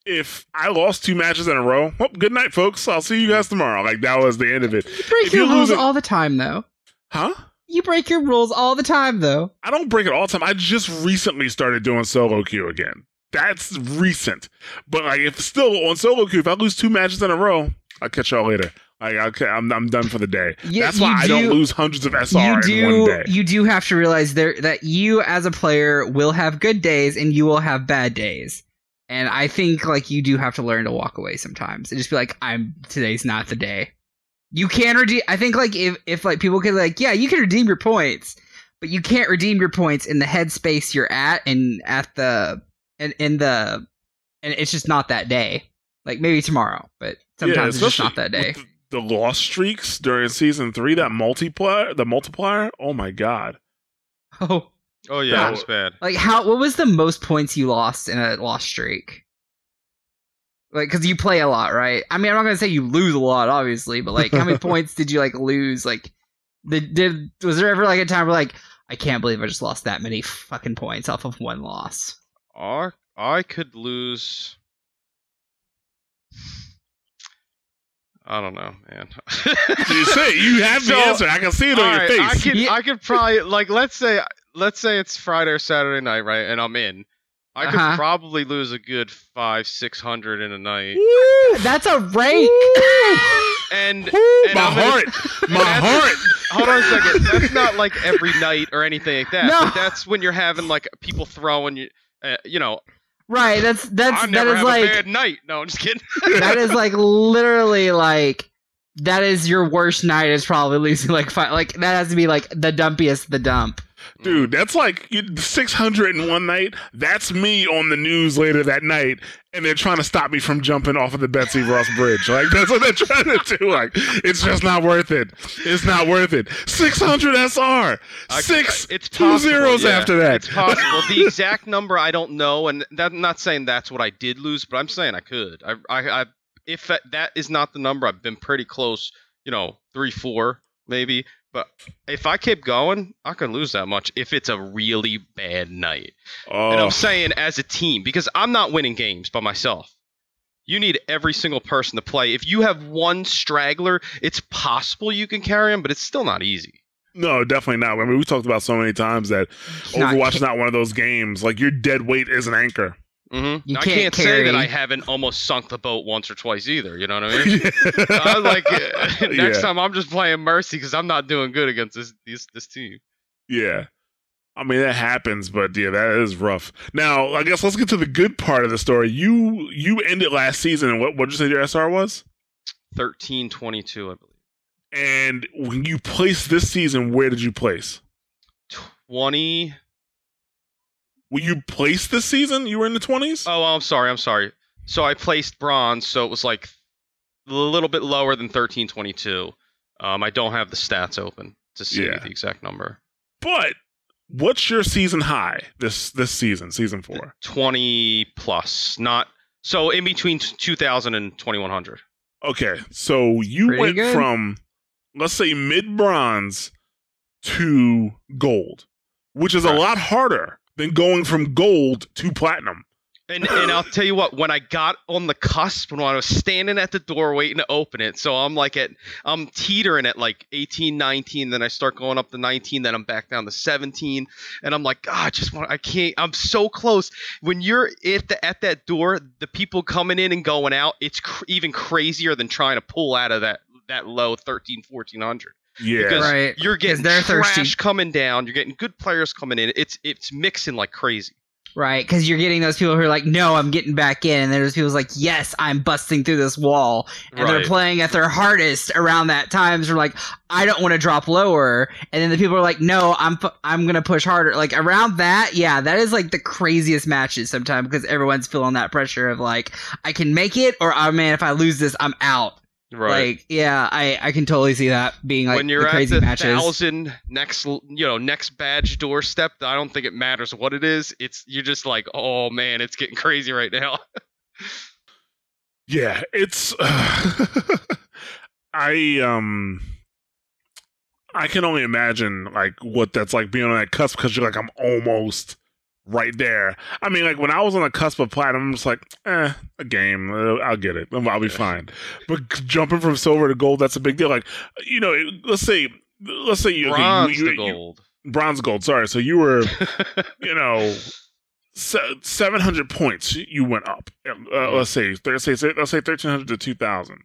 if I lost two matches in a row, well, good night, folks. I'll see you guys tomorrow. Like that was the end of it. You break If your you rules lose it- all the time, though. Huh? You break your rules all the time, though. I don't break it all the time. I just recently started doing solo queue again. That's recent. But like, if still on solo queue, if I lose two matches in a row, I'll catch y'all later. Like, okay, I'm I'm done for the day. Yeah, That's why you I don't lose hundreds of SR you in do one day. you do have to realize there that you as a player will have good days and you will have bad days. And I think like you do have to learn to walk away sometimes and just be like, I'm today's not the day. You can redeem I think like if if like people could like, yeah, you can redeem your points, but you can't redeem your points in the headspace you're at and at the and in the and it's just not that day. Like maybe tomorrow, but sometimes it's just not that day. The, the lost streaks during season three, that multiplier, the multiplier. Oh my god! Oh. Oh yeah, Yeah. it was bad. Like how? What was the most points you lost in a lost streak? Like, because you play a lot, right? I mean, I'm not gonna say you lose a lot, obviously, but like, how many points did you like lose? Like, did, did was there ever like a time where like, I can't believe I just lost that many fucking points off of one loss? I I could lose. I don't know, man. You say you have the So, answer. I can see it on your face. I could Yeah. I could probably like let's say let's say it's Friday or Saturday night, right? And I'm in. I could Uh-huh. probably lose a good five, six hundred in a night. That's a rake. And, and my I'm gonna- heart, my heart. hold on a second. That's not like every night or anything like that. No. But that's when you're having like people throwing you. Uh, you know, right. That's that's that is like a bad night. No, I'm just kidding. that is like literally like that is your worst night is probably losing like five like that has to be like the dumpiest the dump Dude, mm. that's like you- 600 in one night. That's me on the news later that night, and they're trying to stop me from jumping off of the Betsy Ross Bridge. Like, that's what they're trying to do. Like, it's just not worth it. It's not worth it. 600 SR. I- Six, uh, it's two possible, zeros yeah. after that. It's possible. The exact number I don't know, and that, I'm not saying that's what I did lose, but I'm saying I could. I, I, I if that, that is not the number, I've been pretty close. You know, three, four, maybe. But if I keep going, I can lose that much if it's a really bad night. And Oh, I'm saying as a team because I'm not winning games by myself. You need every single person to play. If you have one straggler, it's possible you can carry him, but it's still not easy. no, definitely not. I mean, we talked about so many times that Overwatch ca- is not one of those games. Like, your dead weight is an anchor. Mm-hmm. You I can't can't say that I haven't almost sunk the boat once or twice either. You know what I mean? I'm like next Yeah. time I'm just playing Mercy because I'm not doing good against this this, this team. Yeah. I mean that happens, but yeah, that is rough. Now, I guess let's get to the good part of the story. You you ended last season and what what did you say your SR was? Thirteen twenty two, I believe. And when you placed this season, where did you place? Twenty. When you placed this season, you were in the twenties? Oh, I'm sorry. I'm sorry. So I placed bronze, so it was like a little bit lower than thirteen twenty two. Um, I don't have the stats open to see Yeah. the exact number. But what's your season high this this season, season four? Twenty plus, not so in between two thousand and twenty one hundred. Okay, so you Pretty went good. from let's say mid bronze to gold, which is a lot harder than going from gold to platinum. And and I'll tell you what, when I got on the cusp, when I was standing at the door waiting to open it, so I'm like at I'm teetering at like 18, 19, then I start going up to 19, then I'm back down to 17, and I'm like, God, I just want I can't I'm so close. When you're at the at that door, the people coming in and going out, it's cr- even crazier than trying to pull out of that that low 13, 1400 Yeah. because Right, you're 'cause getting they're trash thirsty. coming down, you're getting good players coming in. It's it's mixing like crazy. right. Because you're getting those people who are like no i'm getting back in. And there's people like yes i'm busting through this wall. And they're playing at their hardest around that time so they're like i don't want to drop lower. And then the people are like no i'm fu- i'm gonna push harder. Like around that yeah that is like the craziest matches sometimes because everyone's feeling that pressure of like i can make it or oh man if i lose this i'm out Right. like yeah i i can totally see that being like when you're the at crazy the matches. thousand next you know next badge doorstep i don't think it matters what it is. It's you're just like oh man it's getting crazy right now. Yeah, it's I um I can only imagine like what that's like being on that cusp because you're like I'm almost right there. I mean, like when I was on the cusp of platinum, I'm just like, eh, a game, uh, I'll get it, I'll be fine. But jumping from silver to gold, that's a big deal. Like, you know, let's say, let's say you, okay, Bronze you, you, to you- gold. bronze gold. Sorry, so you were, you know. Seven hundred points, you went up. Uh, let's say, let's say, let's say thirteen hundred to two thousand.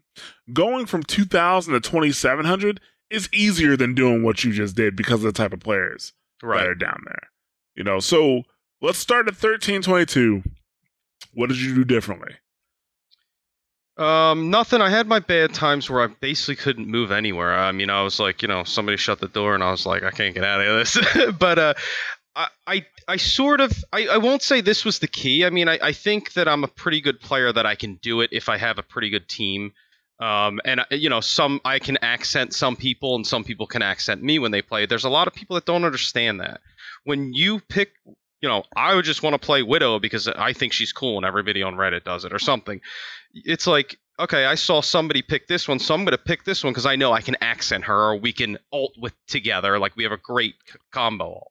Going from two thousand to twenty seven hundred is easier than doing what you just did because of the type of players that right. are down there. You know, so let's start at thirteen twenty two. What did you do differently? Um, nothing. I had my bad times where I basically couldn't move anywhere. I mean, I was like, you know, somebody shut the door, and I was like, I can't get out of this. but uh, I, I, I sort of, I, I won't say this was the key. I mean, I, I think that I'm a pretty good player that I can do it if I have a pretty good team. Um, and uh, you know, some I can accent some people, and some people can accent me when they play. There's a lot of people that don't understand that. When you pick, you know, I would just want to play Widow because I think she's cool, and everybody on Reddit does it or something. It's like, okay, I saw somebody pick this one, so I'm going to pick this one because I know I can accent her, or we can ult with together. Like we have a great c- combo.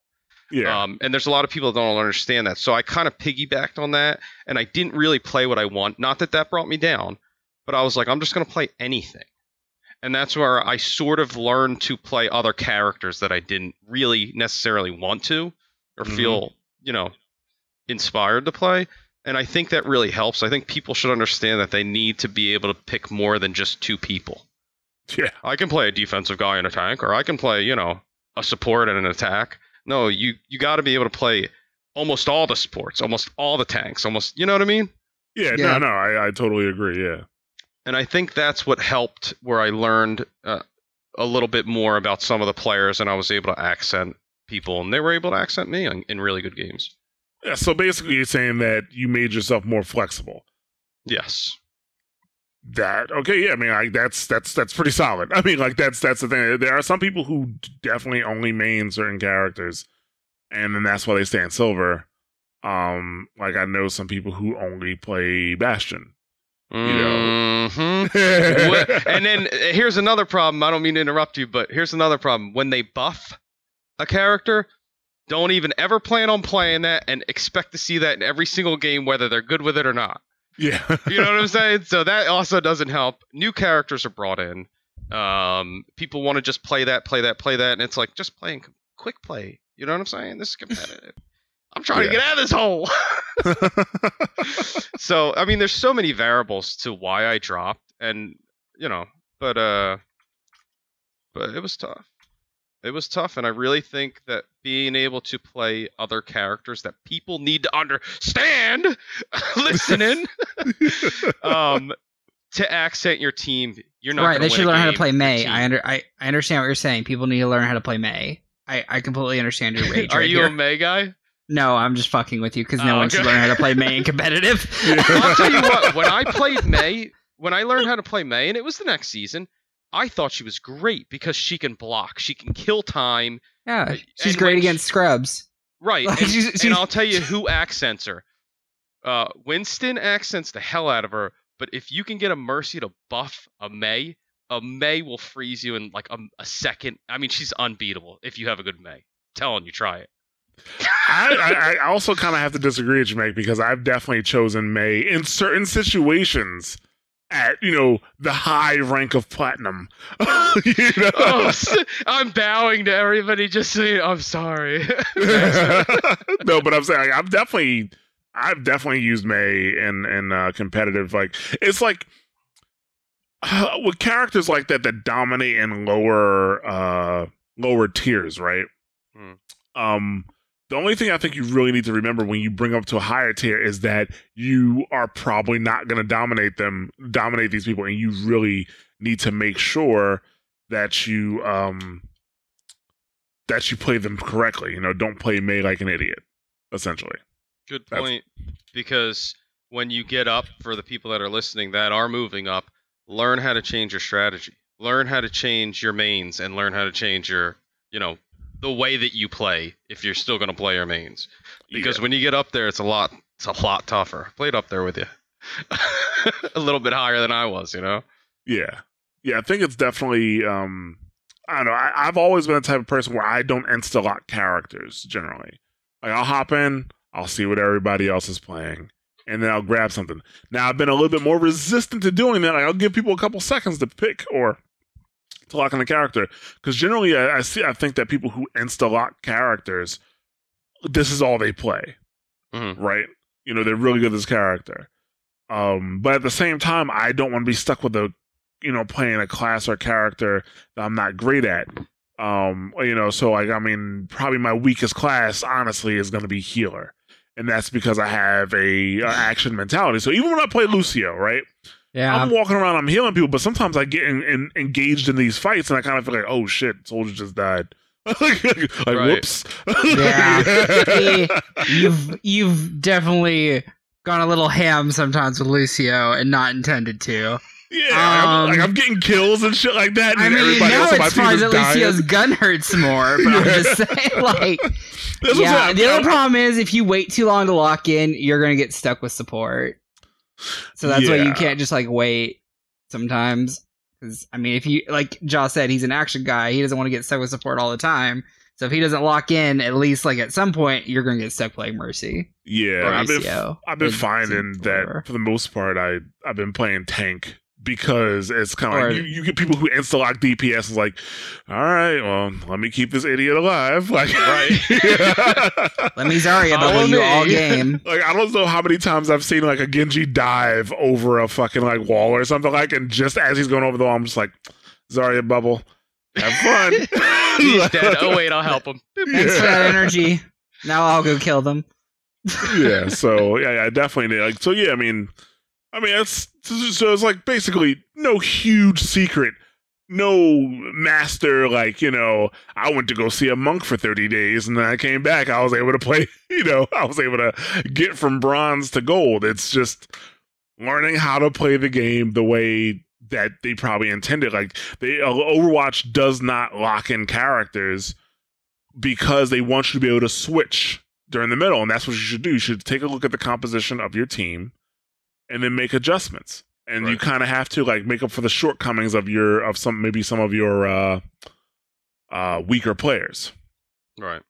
Yeah, Um, and there's a lot of people that don't understand that. So I kind of piggybacked on that, and I didn't really play what I want. Not that that brought me down, but I was like, I'm just going to play anything. And that's where I sort of learned to play other characters that I didn't really necessarily want to or Mhm. feel, you know, inspired to play. And I think that really helps. I think people should understand that they need to be able to pick more than just two people. yeah, I can play a defensive guy in a tank, or I can play, you know, a support and an attack. No, you you got to be able to play almost all the sports, almost all the tanks, almost. You know what I mean? yeah. Yeah. No, no, I, I totally agree. Yeah, And I think that's what helped, where I learned uh, a little bit more about some of the players, and I was able to accent people, and they were able to accent me in, in really good games. yeah. So basically, you're saying that you made yourself more flexible. Yes. That okay? Yeah, I mean, like that's that's that's pretty solid. I mean, like that's that's the thing. There are some people who definitely only main certain characters, and then that's why they stay in silver. Um, like I know some people who only play Bastion. You know. Mhm. And then uh, here's another problem. I don't mean to interrupt you, but here's another problem. When they buff a character, don't even ever plan on playing that and expect to see that in every single game, whether they're good with it or not. yeah, You know what I'm saying? So that also doesn't help. New characters are brought in. Um, people want to just play that, play that, play that, and it's like just playing quick play. You know what I'm saying? This is competitive. I'm trying to get out of this hole. so I mean, there's so many variables to why I dropped, and you know, but uh, but it was tough. It was tough, and I really think that being able to play other characters that people need to understand, listening, um, to accent your team, you're not right, gonna they should win a learn how to play Mei. I under I, I understand what you're saying. People need to learn how to play Mei. I, I completely understand your rage. Are right you here. a Mei guy? No, I'm just fucking with you because no Oh, one should learn how to play Mei in competitive. I'll tell you what. When I played Mei, when I learned how to play Mei, and it was the next season, I thought she was great because she can block, she can kill time. yeah, she's And great when against scrubs. Right. Like, and, she's- and I'll tell you who accents her. Uh, Winston accents the hell out of her, but if you can get a Mercy to buff a Mei, a Mei will freeze you in like a, a second. I mean, she's unbeatable if you have a good Mei. telling you, try it. I, I, I also kind of have to disagree with you, Meg, because I've definitely chosen Mei in certain situations at you know the high rank of platinum. you know? Oh, I'm bowing to everybody. Just saying, I'm sorry. no, but I'm saying like, I've definitely, I've definitely used Mei in in uh, competitive. Like it's like uh, with characters like that that dominate in lower uh lower tiers, right? Hmm. Um, the only thing I think you really need to remember when you bring up to a higher tier is that you are probably not going to dominate them, dominate these people, and you really need to make sure that you um that you play them correctly. You know, don't play Mei like an idiot. Essentially, Good That's- point. Because when you get up, for the people that are listening that are moving up, learn how to change your strategy. Learn how to change your mains and learn how to change your, you know, the way that you play if you're still going to play your mains. Because when you get up there, it's a lot, it's a lot tougher. I played up there with you, a little bit higher than I was, you know. Yeah. Yeah, I think it's definitely um I don't know, I, I've always been the type of person where I don't insta lock characters generally. Like I'll hop in, I'll see what everybody else is playing, and then I'll grab something. Now I've been a little bit more resistant to doing that. Like, I'll give people a couple seconds to pick or to lock in the character because generally I, I see I think that people who insta lock characters, this is all they play, Mhm. right? You know they're really good at this character. Um, but at the same time, I don't want to be stuck with a, you know, playing a class or character that I'm not great at. Um, you know, so like I mean, probably my weakest class, honestly, is going to be healer, and that's because I have a, uh action mentality. So even when I play Lucio, right, Yeah. I'm walking around, I'm healing people, but sometimes I get in, in, engaged in these fights, and I kind of feel like, oh shit, soldier just died. like, Right. whoops. Yeah. you've you've definitely gone a little ham sometimes with Lucio and not intended to. Yeah, I'm, like Um, I'm getting kills and shit like that. And I mean, everybody now else on my it's team fine that. Lucio's gun hurts more, but I'm just saying, like, That's what I'm yeah. The other problem is if you wait too long to lock in, you're gonna get stuck with support. So that's why you can't just like wait sometimes. Because I mean, if you like Josh said, he's an action guy. He doesn't want to get stuck with support all the time. So if he doesn't lock in, at least like at some point, you're gonna get stuck playing Mercy. Yeah, I've been I've been finding that for the most part, I I've been playing tank because it's kind of like you, you get people who insta lock DPS is like, all right, well, let me keep this idiot alive, like Right. Let me Zarya Follow bubble you me. all game. Like I don't know how many times I've seen like a Genji dive over a fucking like wall or something like, and just as he's going over the wall, I'm just like, Zarya bubble, have fun. He's dead. Oh wait, I'll help him. Thanks for that energy. Now I'll go kill them. yeah. So yeah, yeah, definitely. Like so, yeah. I mean, I mean, it's so it's like basically no huge secret, no master. Like you know, I went to go see a monk for thirty days, and then I came back. I was able to play. You know, I was able to get from bronze to gold. It's just learning how to play the game the way that they probably intended. Like they Overwatch does not lock in characters because they want you to be able to switch during the middle, and that's what you should do. You should take a look at the composition of your team and then make adjustments. And you kind of have to like make up for the shortcomings of your of some maybe some of your uh uh weaker players. Right.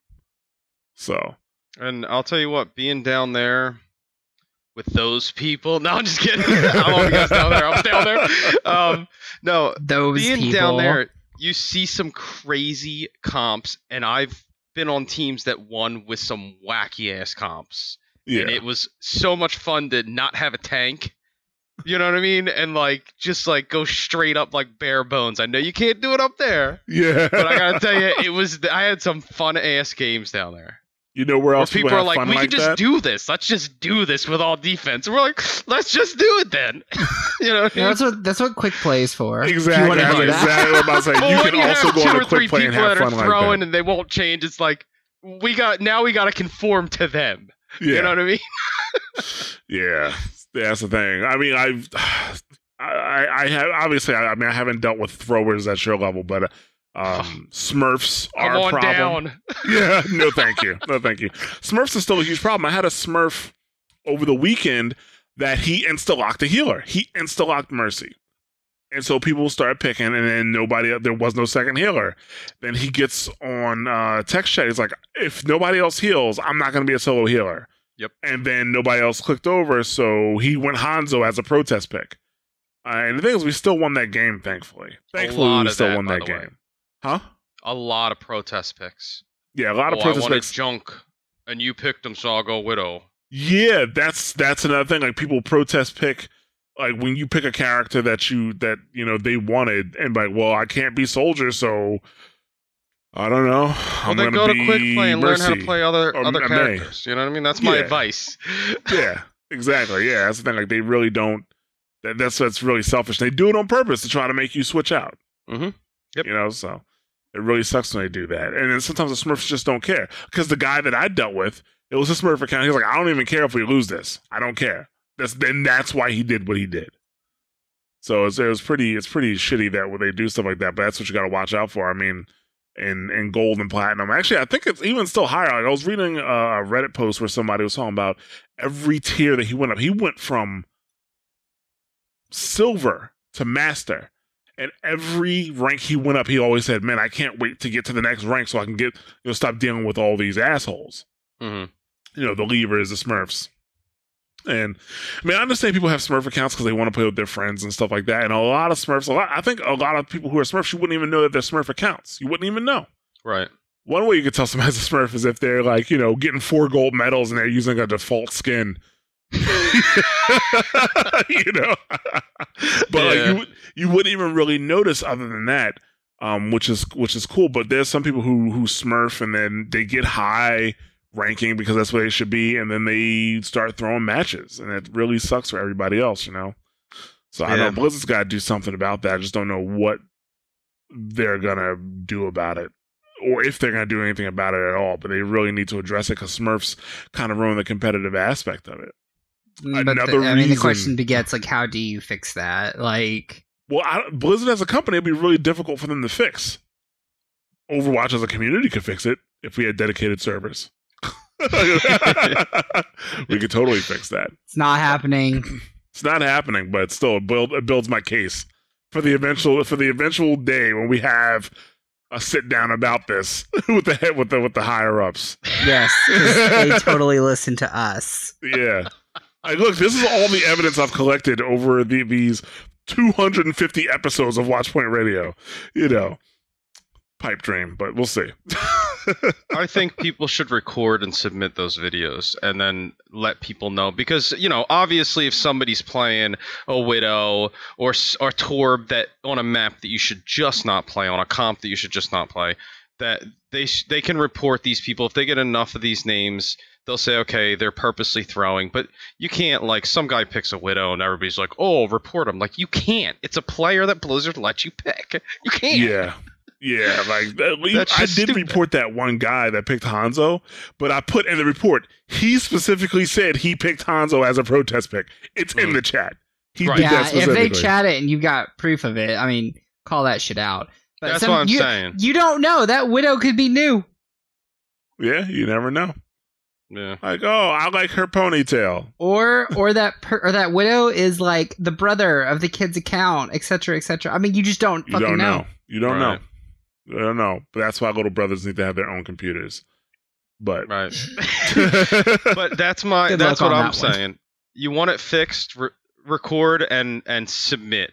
So And I'll tell you what, being down there with those people. No, I'm just kidding. I'm on you down there. I'm down there. Um, no, Those being people. down there, you see some crazy comps, and I've been on teams that won with some wacky ass comps. Yeah, And it was so much fun to not have a tank. You know what I mean? And like just like go straight up like bare bones. I know you can't do it up there, yeah. but I gotta tell you, it was. I had some fun ass games down there. you know where Where else people have are like, fun we like can just that? do this. Let's just do this with all defense. And we're like, let's just do it then. you know, what Yeah, that's what that's what quick play is for. If you Exactly. That's exactly what I'm about to say. You when can you also have go two on or a three quick play and people have that are fun like throwing that. and they won't change. It's like we got now we got to conform to them. Yeah. You know what I mean? Yeah, that's the thing. I mean, I've, I, I have obviously. I, I mean, I haven't dealt with throwers at your level, but um, Smurfs are a problem. down. Yeah, no, thank you, no, thank you. Smurfs is still a huge problem. I had a Smurf over the weekend that he insta locked a healer. He insta locked Mercy. And so people start picking, and then nobody, there was no second healer. Then he gets on uh, text chat. He's like, if nobody else heals, I'm not going to be a solo healer. Yep. And then nobody else clicked over, so he went Hanzo as a protest pick. Uh, and the thing is, we still won that game, thankfully. Thankfully, we still that, won that the way. game. Huh? A lot of protest picks. Yeah, a lot of oh, I protest wanted picks. junk, and you picked them, so I'll go widow. Yeah, that's that's another thing. Like people protest pick like when you pick a character that you that you know they wanted and like, well, I can't be soldier, so I don't know. Well, I'm then go to quick play and learn how to play other Or other characters. You know what I mean? That's my Yeah. advice. Yeah, exactly. Yeah, that's the thing. Like they really don't. That, that's that's really selfish. They do it on purpose to try to make you switch out. Mhm. Yep. You know, so it really sucks when they do that. And then sometimes the Smurfs just don't care because the guy that I dealt with, it was a Smurf account. He's like, I don't even care if we lose this. I don't care. That's then that's why he did what he did. So it's, it was pretty. It's pretty shitty that when they do stuff like that. But that's what you got to watch out for. I mean, in in gold and platinum. Actually, I think it's even still higher. Like I was reading a Reddit post where somebody was talking about every tier that he went up. He went from silver to master. And every rank he went up, he always said, "Man, I can't wait to get to the next rank so I can get you know stop dealing with all these assholes." hmm you know, the lever is the Smurfs. And I mean, I understand people have Smurf accounts because they want to play with their friends and stuff like that. And a lot of Smurfs, a lot, I think a lot of people who are Smurfs, you wouldn't even know that they're Smurf accounts. You wouldn't even know. Right. One way you could tell somebody's a Smurf is if they're like, you know, getting four gold medals and they're using a default skin. you know, but like you, you wouldn't even really notice other than that, um, which is which is cool. But there's some people who who Smurf and then they get high ranking because that's where they should be, and then they start throwing matches, and it really sucks for everybody else, you know. So I Yeah. know Blizzard's got to do something about that. I just don't know what they're gonna do about it or if they're to do anything about it at all. But they really need to address it because Smurfs kind of ruin the competitive aspect of it. Mm, but Another the, I mean, the question begets like, how do you fix that? Like, Well, I, Blizzard as a company, it'd be really difficult for them to fix. Overwatch as a community could fix it if we had dedicated servers. we could totally fix that. it's not happening. It's not happening, but still, it, build, it builds my case for the eventual for the eventual day when we have a sit down about this with the with the with the higher ups. Yes, they totally listen to us. Yeah. Like, look, this is all the evidence I've collected over the, these 250 episodes of Watchpoint Radio. You know, pipe dream, but we'll see. I think people should record and submit those videos and then let people know because you know obviously if somebody's playing a widow or or Torb that on a map that you should just not play on a comp that you should just not play that they sh- they can report these people. If they get enough of these names they'll say okay they're purposely throwing. But you can't like some guy picks a widow and everybody's like oh report him. Like you can't. It's a player that Blizzard lets you pick. You can't. Yeah. Yeah, like that- That's I did stupid. report that one guy that picked Hanzo, but I put in the report he specifically said he picked Hanzo as a protest pick. It's in Mm. the chat. He Right. did yeah, that if they chat it and you got proof of it, I mean, call that shit out. But That's some- what I'm you, saying. You don't know. That widow could be new. yeah, you never know. yeah Like, oh, I like her ponytail. Or or that per, or that widow is like the brother of the kid's account, etc., etc. I mean, you just don't You fucking don't know. know. You don't know. Right. You don't know. But that's why little brothers need to have their own computers. But right but that's my Good that's what I'm that one. saying. You want it fixed, re- record and and submit.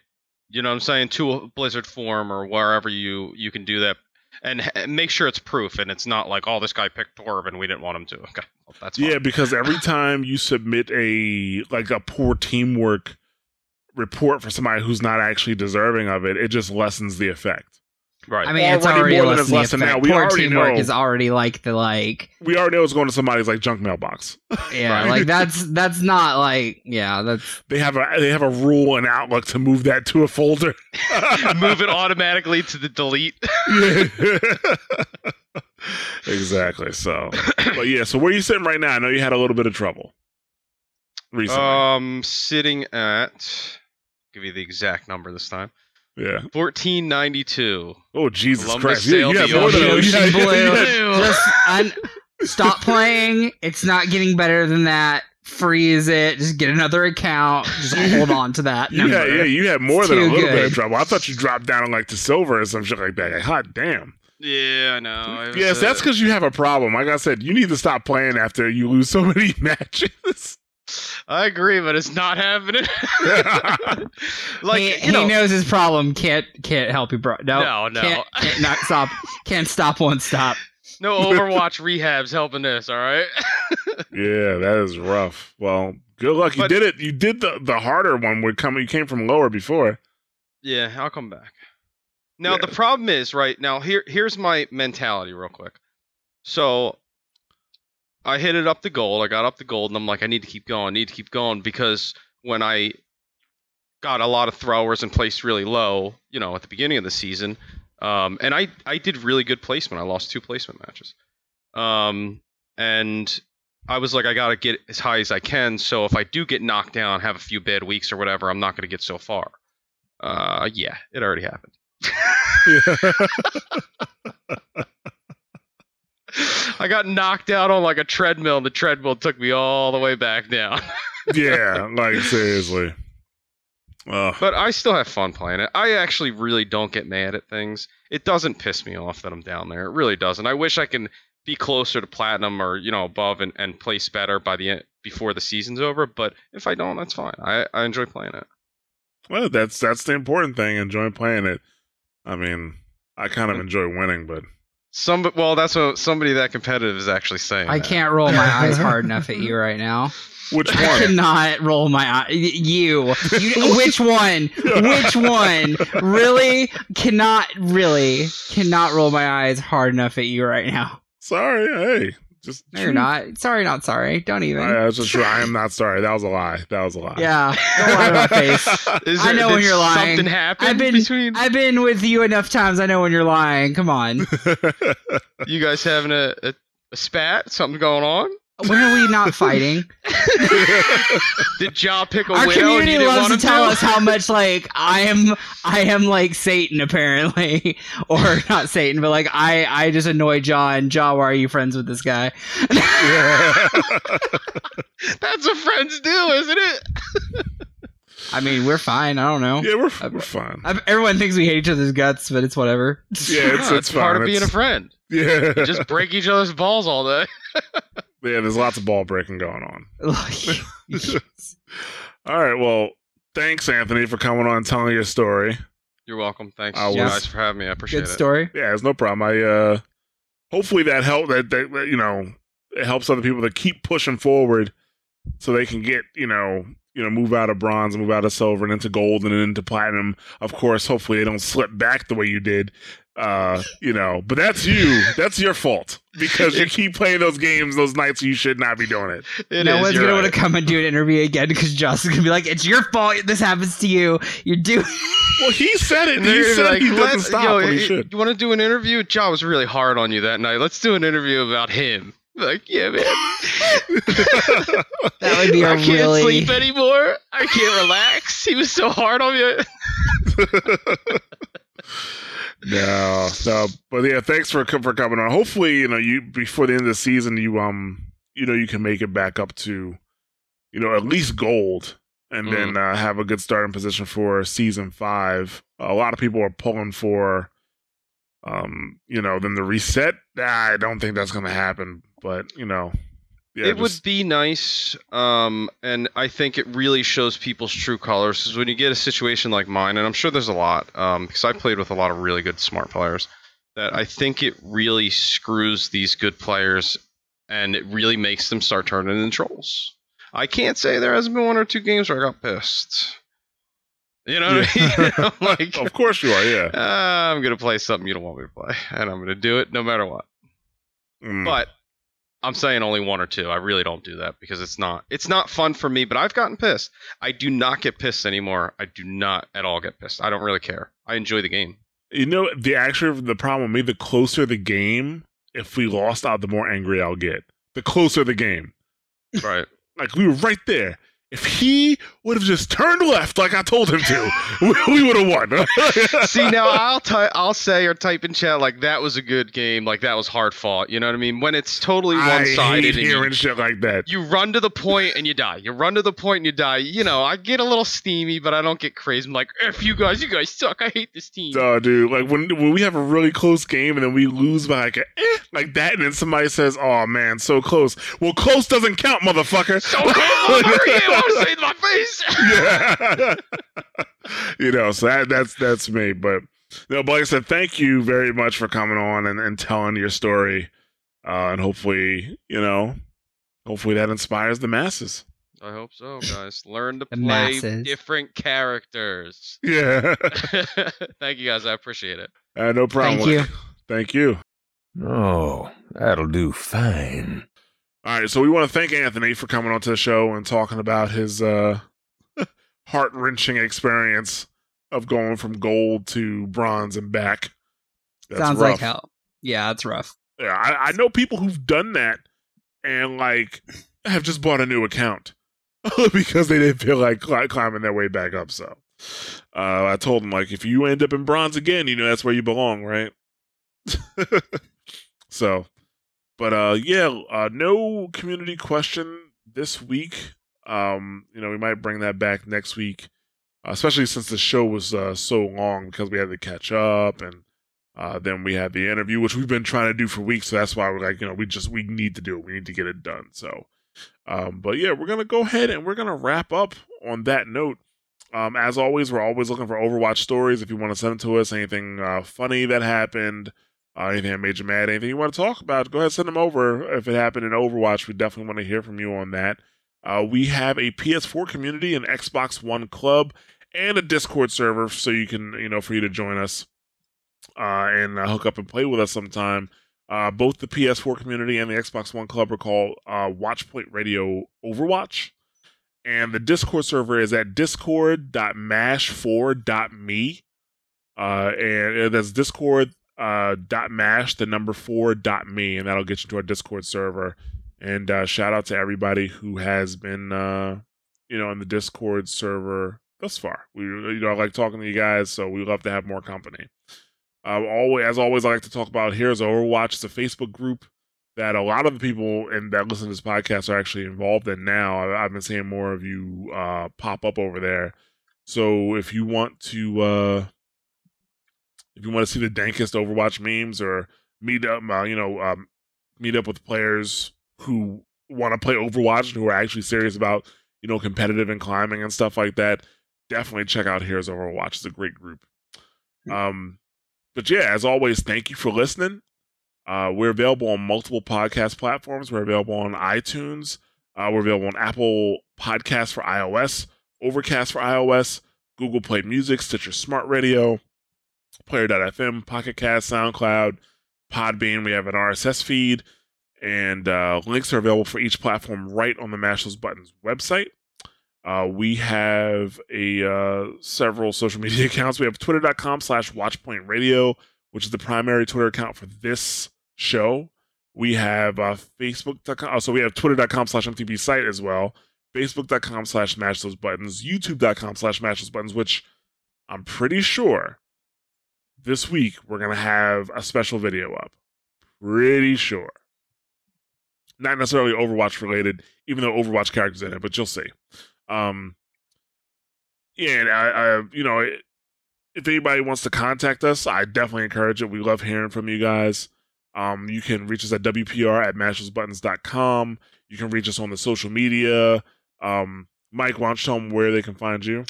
You know what I'm saying to a Blizzard form or wherever you you can do that, and h- make sure it's proof and it's not like oh this guy picked Torb and we didn't want him to. Okay, well, that's fine. yeah, because every time you submit a like a poor teamwork report for somebody who's not actually deserving of it, it just lessens the effect. Right. I mean, it's Already already more than less it's than the less than effect. now. We Poor already teamwork know. is already like the like We already know it's going to somebody's like junk mailbox. yeah, Right. like that's that's not like yeah, that's They have a they have a rule and Outlook to move that to a folder. Move it automatically to the delete. Exactly. So, but yeah. So where are you sitting right now? I know you had a little bit of trouble recently. Um, sitting at give you the exact number this time. Yeah. Fourteen ninety two. Oh Jesus Columbus Christ! You, you sailed have the more than ocean blue. just un- stop playing. It's not getting better than that. Freeze it. Just get another account. Just hold on to that You number. had, yeah, you had more It's than a too little bit of trouble. I thought you dropped down on like the silver or some shit like that. Like, hot damn. Yeah, I know. It was, Yes, that's uh, because you have a problem. Like I said, you need to stop playing after you lose so many matches. I agree, but it's not happening. like he, you know, he knows his problem. Can't can't help you, bro. No, No, no. Can't, can't not stop. Can't stop. Won't stop. no Overwatch rehabs helping this. All right. yeah, that is rough. Well, good luck. You But- did it. You did the the harder one. Would come. You came from lower before. yeah, I'll come back. Now Yeah. the problem is right now. Here, here's my mentality, real quick. So, I hit it up the gold. I got up the gold, and I'm like, I need to keep going. I need to keep going because when I got a lot of throwers and placed really low, you know, at the beginning of the season, um, and I I did really good placement. I lost two placement matches, um, and I was like, I gotta get as high as I can. So if I do get knocked down, have a few bad weeks or whatever, I'm not gonna get so far. Uh, yeah, it already happened. I got knocked out on like a treadmill, and the treadmill took me all the way back down. yeah, like seriously. But I still have fun playing it. I actually really don't get mad at things. It doesn't piss me off that I'm down there. It really doesn't. I wish I can be closer to platinum or you know above and, and place better by the end before the season's over. But if I don't, that's fine. I, I enjoy playing it. Well, that's that's the important thing. Enjoy playing it. I mean, I kind of Mm. enjoy winning, but Some well, that's what somebody that competitive is actually saying. I that. can't roll my eyes hard enough at you right now. which I one? cannot roll my eye. You, you, which one? Which one? Really? Cannot really? Cannot roll my eyes hard enough at you right now. Sorry, hey, just No, you're not. Sorry, not sorry. Don't even. I, that's just true. I am not sorry. That was a lie. That was a lie. yeah, don't lie to my face. Is I know when you're lying. Something happened I've been- between I've been with you enough times. I know when you're lying. Come on. you guys having a, a, a spat. Something going on. When are we not fighting? Did Ja pick a Our widow and community you loves to tell us how much like I am I am like Satan apparently. or not Satan, but like I I just annoy Jaw and Jaw, why are you friends with this guy? That's what friends do, isn't it? I mean, we're fine. I don't know. yeah, we're uh, we're fine. I- Everyone thinks we hate each other's guts, but it's whatever. Yeah, it's No, it's, part fine. of being a friend. Yeah, You just break each other's balls all day. yeah. There's lots of ball breaking going on. All right. Well, thanks, Anthony, for coming on and telling your story. You're welcome. Thanks, I you was- guys, for having me. I appreciate Good it. Good story. Yeah, it's no problem. I uh hopefully that help that, that that, you know it helps other people to keep pushing forward so they can get you know you know move out of bronze move out of silver and into gold and into platinum of course hopefully they don't slip back the way you did uh you know but that's you that's your fault because you keep playing those games those nights you should not be doing it It no is, one's gonna right. want to come and do an interview again because Josh is gonna be like, "It's your fault. This happens to you. You're doing." well he said it he they're gonna be said like, he doesn't stop yo, when he should You want to do an interview? Ja was really hard on you that night. Let's do an interview about him. Like, yeah, man. That would be a I can't really- sleep anymore. I can't relax. He was so hard on me. no, no, but yeah, thanks for for coming on. Hopefully, you know, you before the end of the season, you um, you know, you can make it back up to, you know, at least gold, and then uh, have a good starting position for season five. A lot of people are pulling for, um, you know, then the reset. I don't think that's going to happen, but you know, yeah, it would be nice, um, and I think it really shows people's true colors. Because when you get a situation like mine, and I'm sure there's a lot, because I played with a lot of really good smart players, that I think it really screws these good players, and it really makes them start turning into trolls. I can't say there hasn't been one or two games where I got pissed. You know what I mean? Like, of course you are, yeah. "Ah, I'm gonna play something you don't want me to play, and I'm gonna do it no matter what. Mm. But I'm saying only one or two. I really don't do that because it's not it's not fun for me. But I've gotten pissed. I do not get pissed anymore. I do not at all get pissed. I don't really care. I enjoy the game. You know, the actually the problem with me, the closer the game, if we lost out, the more angry I'll get. The closer the game. Right. Like we were right there. If he would have just turned left like I told him to, we, would have won. See now, I'll ty- I'll say or type in chat like that was a good game, like that was hard fought. You know what I mean? When it's totally one sided and hearing you, shit like that. you run to the point and you die. You run to the point and you die. You know, I get a little steamy, but I don't get crazy. I'm like, if you guys, you guys suck. I hate this team. Oh, dude! Like when when we have a really close game and then we lose by like a, eh, like that, and then somebody says, "Oh man, so close." Well, close doesn't count, motherfucker. So motherfucker, you want to say my face? yeah. you know, so that, that's that's me. But no, but like I said, thank you very much for coming on and, and telling your story. Uh, and hopefully, you know, hopefully that inspires the masses. I hope so, guys. Learn to The play masses. different characters. Yeah. Thank you, guys. I appreciate it. uh, no problem. Thank you. Thank you. Oh, that'll do fine. All right, so we want to thank Anthony for coming onto the show and talking about his uh, heart wrenching experience of going from gold to bronze and back. That's Sounds rough. like hell. Yeah, it's rough. Yeah, I, I know people who've done that and like have just bought a new account because they didn't feel like climbing their way back up. So uh, I told them like, if you end up in bronze again, you know that's where you belong, right? so, but uh, yeah, uh, no community question this week. Um, you know, we might bring that back next week, especially since the show was uh, so long because we had to catch up and Uh, then we had the interview, which we've been trying to do for weeks. So that's why we're like, you know, we just we need to do it. We need to get it done. So, um, but yeah, we're gonna go ahead and we're gonna wrap up on that note. Um, as always, we're always looking for Overwatch stories. If you want to send it to us, anything uh, funny that happened, uh, anything that made you mad, anything you want to talk about, go ahead send them over. If it happened in Overwatch, we definitely want to hear from you on that. Uh, we have a PS4 community, an Xbox One club, and a Discord server, so you can, you know, for you to join us uh, and uh, hook up and play with us sometime. Uh, both the PS4 community and the Xbox One club are called uh, Watchpoint Radio Overwatch. And the Discord server is at discord.mash4.me. Uh, and that's discord dot mash the number four dot me and that'll get you to our discord server and uh, shout out to everybody who has been uh, you know in the discord server thus far we you know i like talking to you guys so we love to have more company uh, always, as always, I like to talk about Here's Overwatch. It's a Facebook group that a lot of the people and that listen to this podcast are actually involved in now. I, have been seeing more of you uh, pop up over there. So if you want to, uh, if you want to see the dankest Overwatch memes or meet up, uh, you know, um, meet up with players who want to play Overwatch and who are actually serious about, you know, competitive and climbing and stuff like that, definitely check out Here's Overwatch. It's a great group. Hmm. Um, but yeah, as always, thank you for listening. Uh, we're available on multiple podcast platforms. We're available on iTunes. Uh, we're available on Apple Podcasts for iOS, Overcast for iOS, Google Play Music, Stitcher Smart Radio, Player.fm, Pocket Cast, SoundCloud, Podbean. We have an RSS feed, and uh, links are available for each platform right on the Mash Those Buttons website. Uh, we have a uh, several social media accounts. We have twitter.com slash watchpoint radio, which is the primary Twitter account for this show. We have uh, facebook.com. Oh, so we have twitter.com slash MTB site as well. Facebook.com slash mash those buttons. YouTube.com slash mash those buttons, which I'm pretty sure this week we're going to have a special video up. Pretty sure. Not necessarily Overwatch related, even though Overwatch characters in it, but you'll see. Um, yeah, and I, I, you know, if anybody wants to contact us, I definitely encourage it. We love hearing from you guys. Um, you can reach us at WPR at mashthosebuttons.com. You can reach us on the social media. Um, Mike, why don't you tell them where they can find you?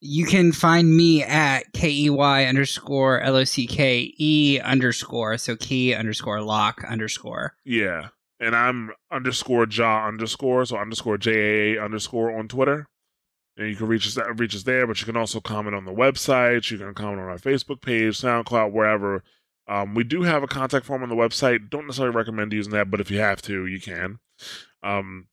You can find me at K E Y underscore L O C K E underscore, so key underscore lock underscore. Yeah. And I'm underscore jaw underscore, so underscore J A A underscore on Twitter. And you can reach us reach us there, but you can also comment on the website. You can comment on our Facebook page, SoundCloud, wherever. Um, we do have a contact form on the website. Don't necessarily recommend using that, but if you have to, you can. Um,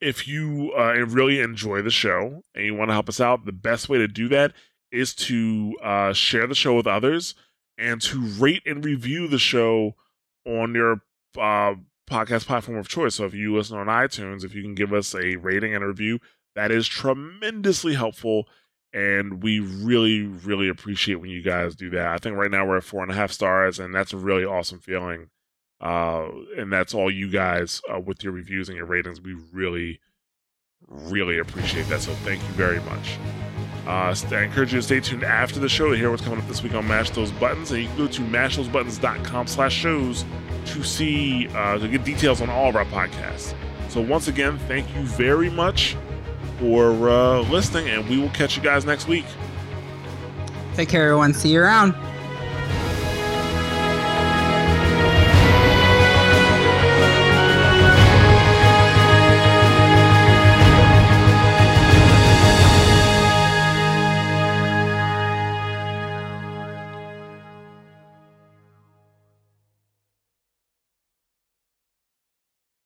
if you uh, really enjoy the show and you want to help us out, the best way to do that is to uh, share the show with others and to rate and review the show on your uh, podcast platform of choice. So if you listen on iTunes, if you can give us a rating and a review, that is tremendously helpful. And we really, really appreciate when you guys do that. I think right now we're at four and a half stars, and that's a really awesome feeling. Uh, and that's all you guys uh, with your reviews and your ratings. We really, really appreciate that. So thank you very much. Uh, I encourage you to stay tuned after the show to hear what's coming up this week on Mash Those Buttons. And you can go to mashthosebuttons.com slash shows to see, uh, to get details on all of our podcasts. So once again, thank you very much for uh, listening, and we will catch you guys next week. Take care, everyone. See you around.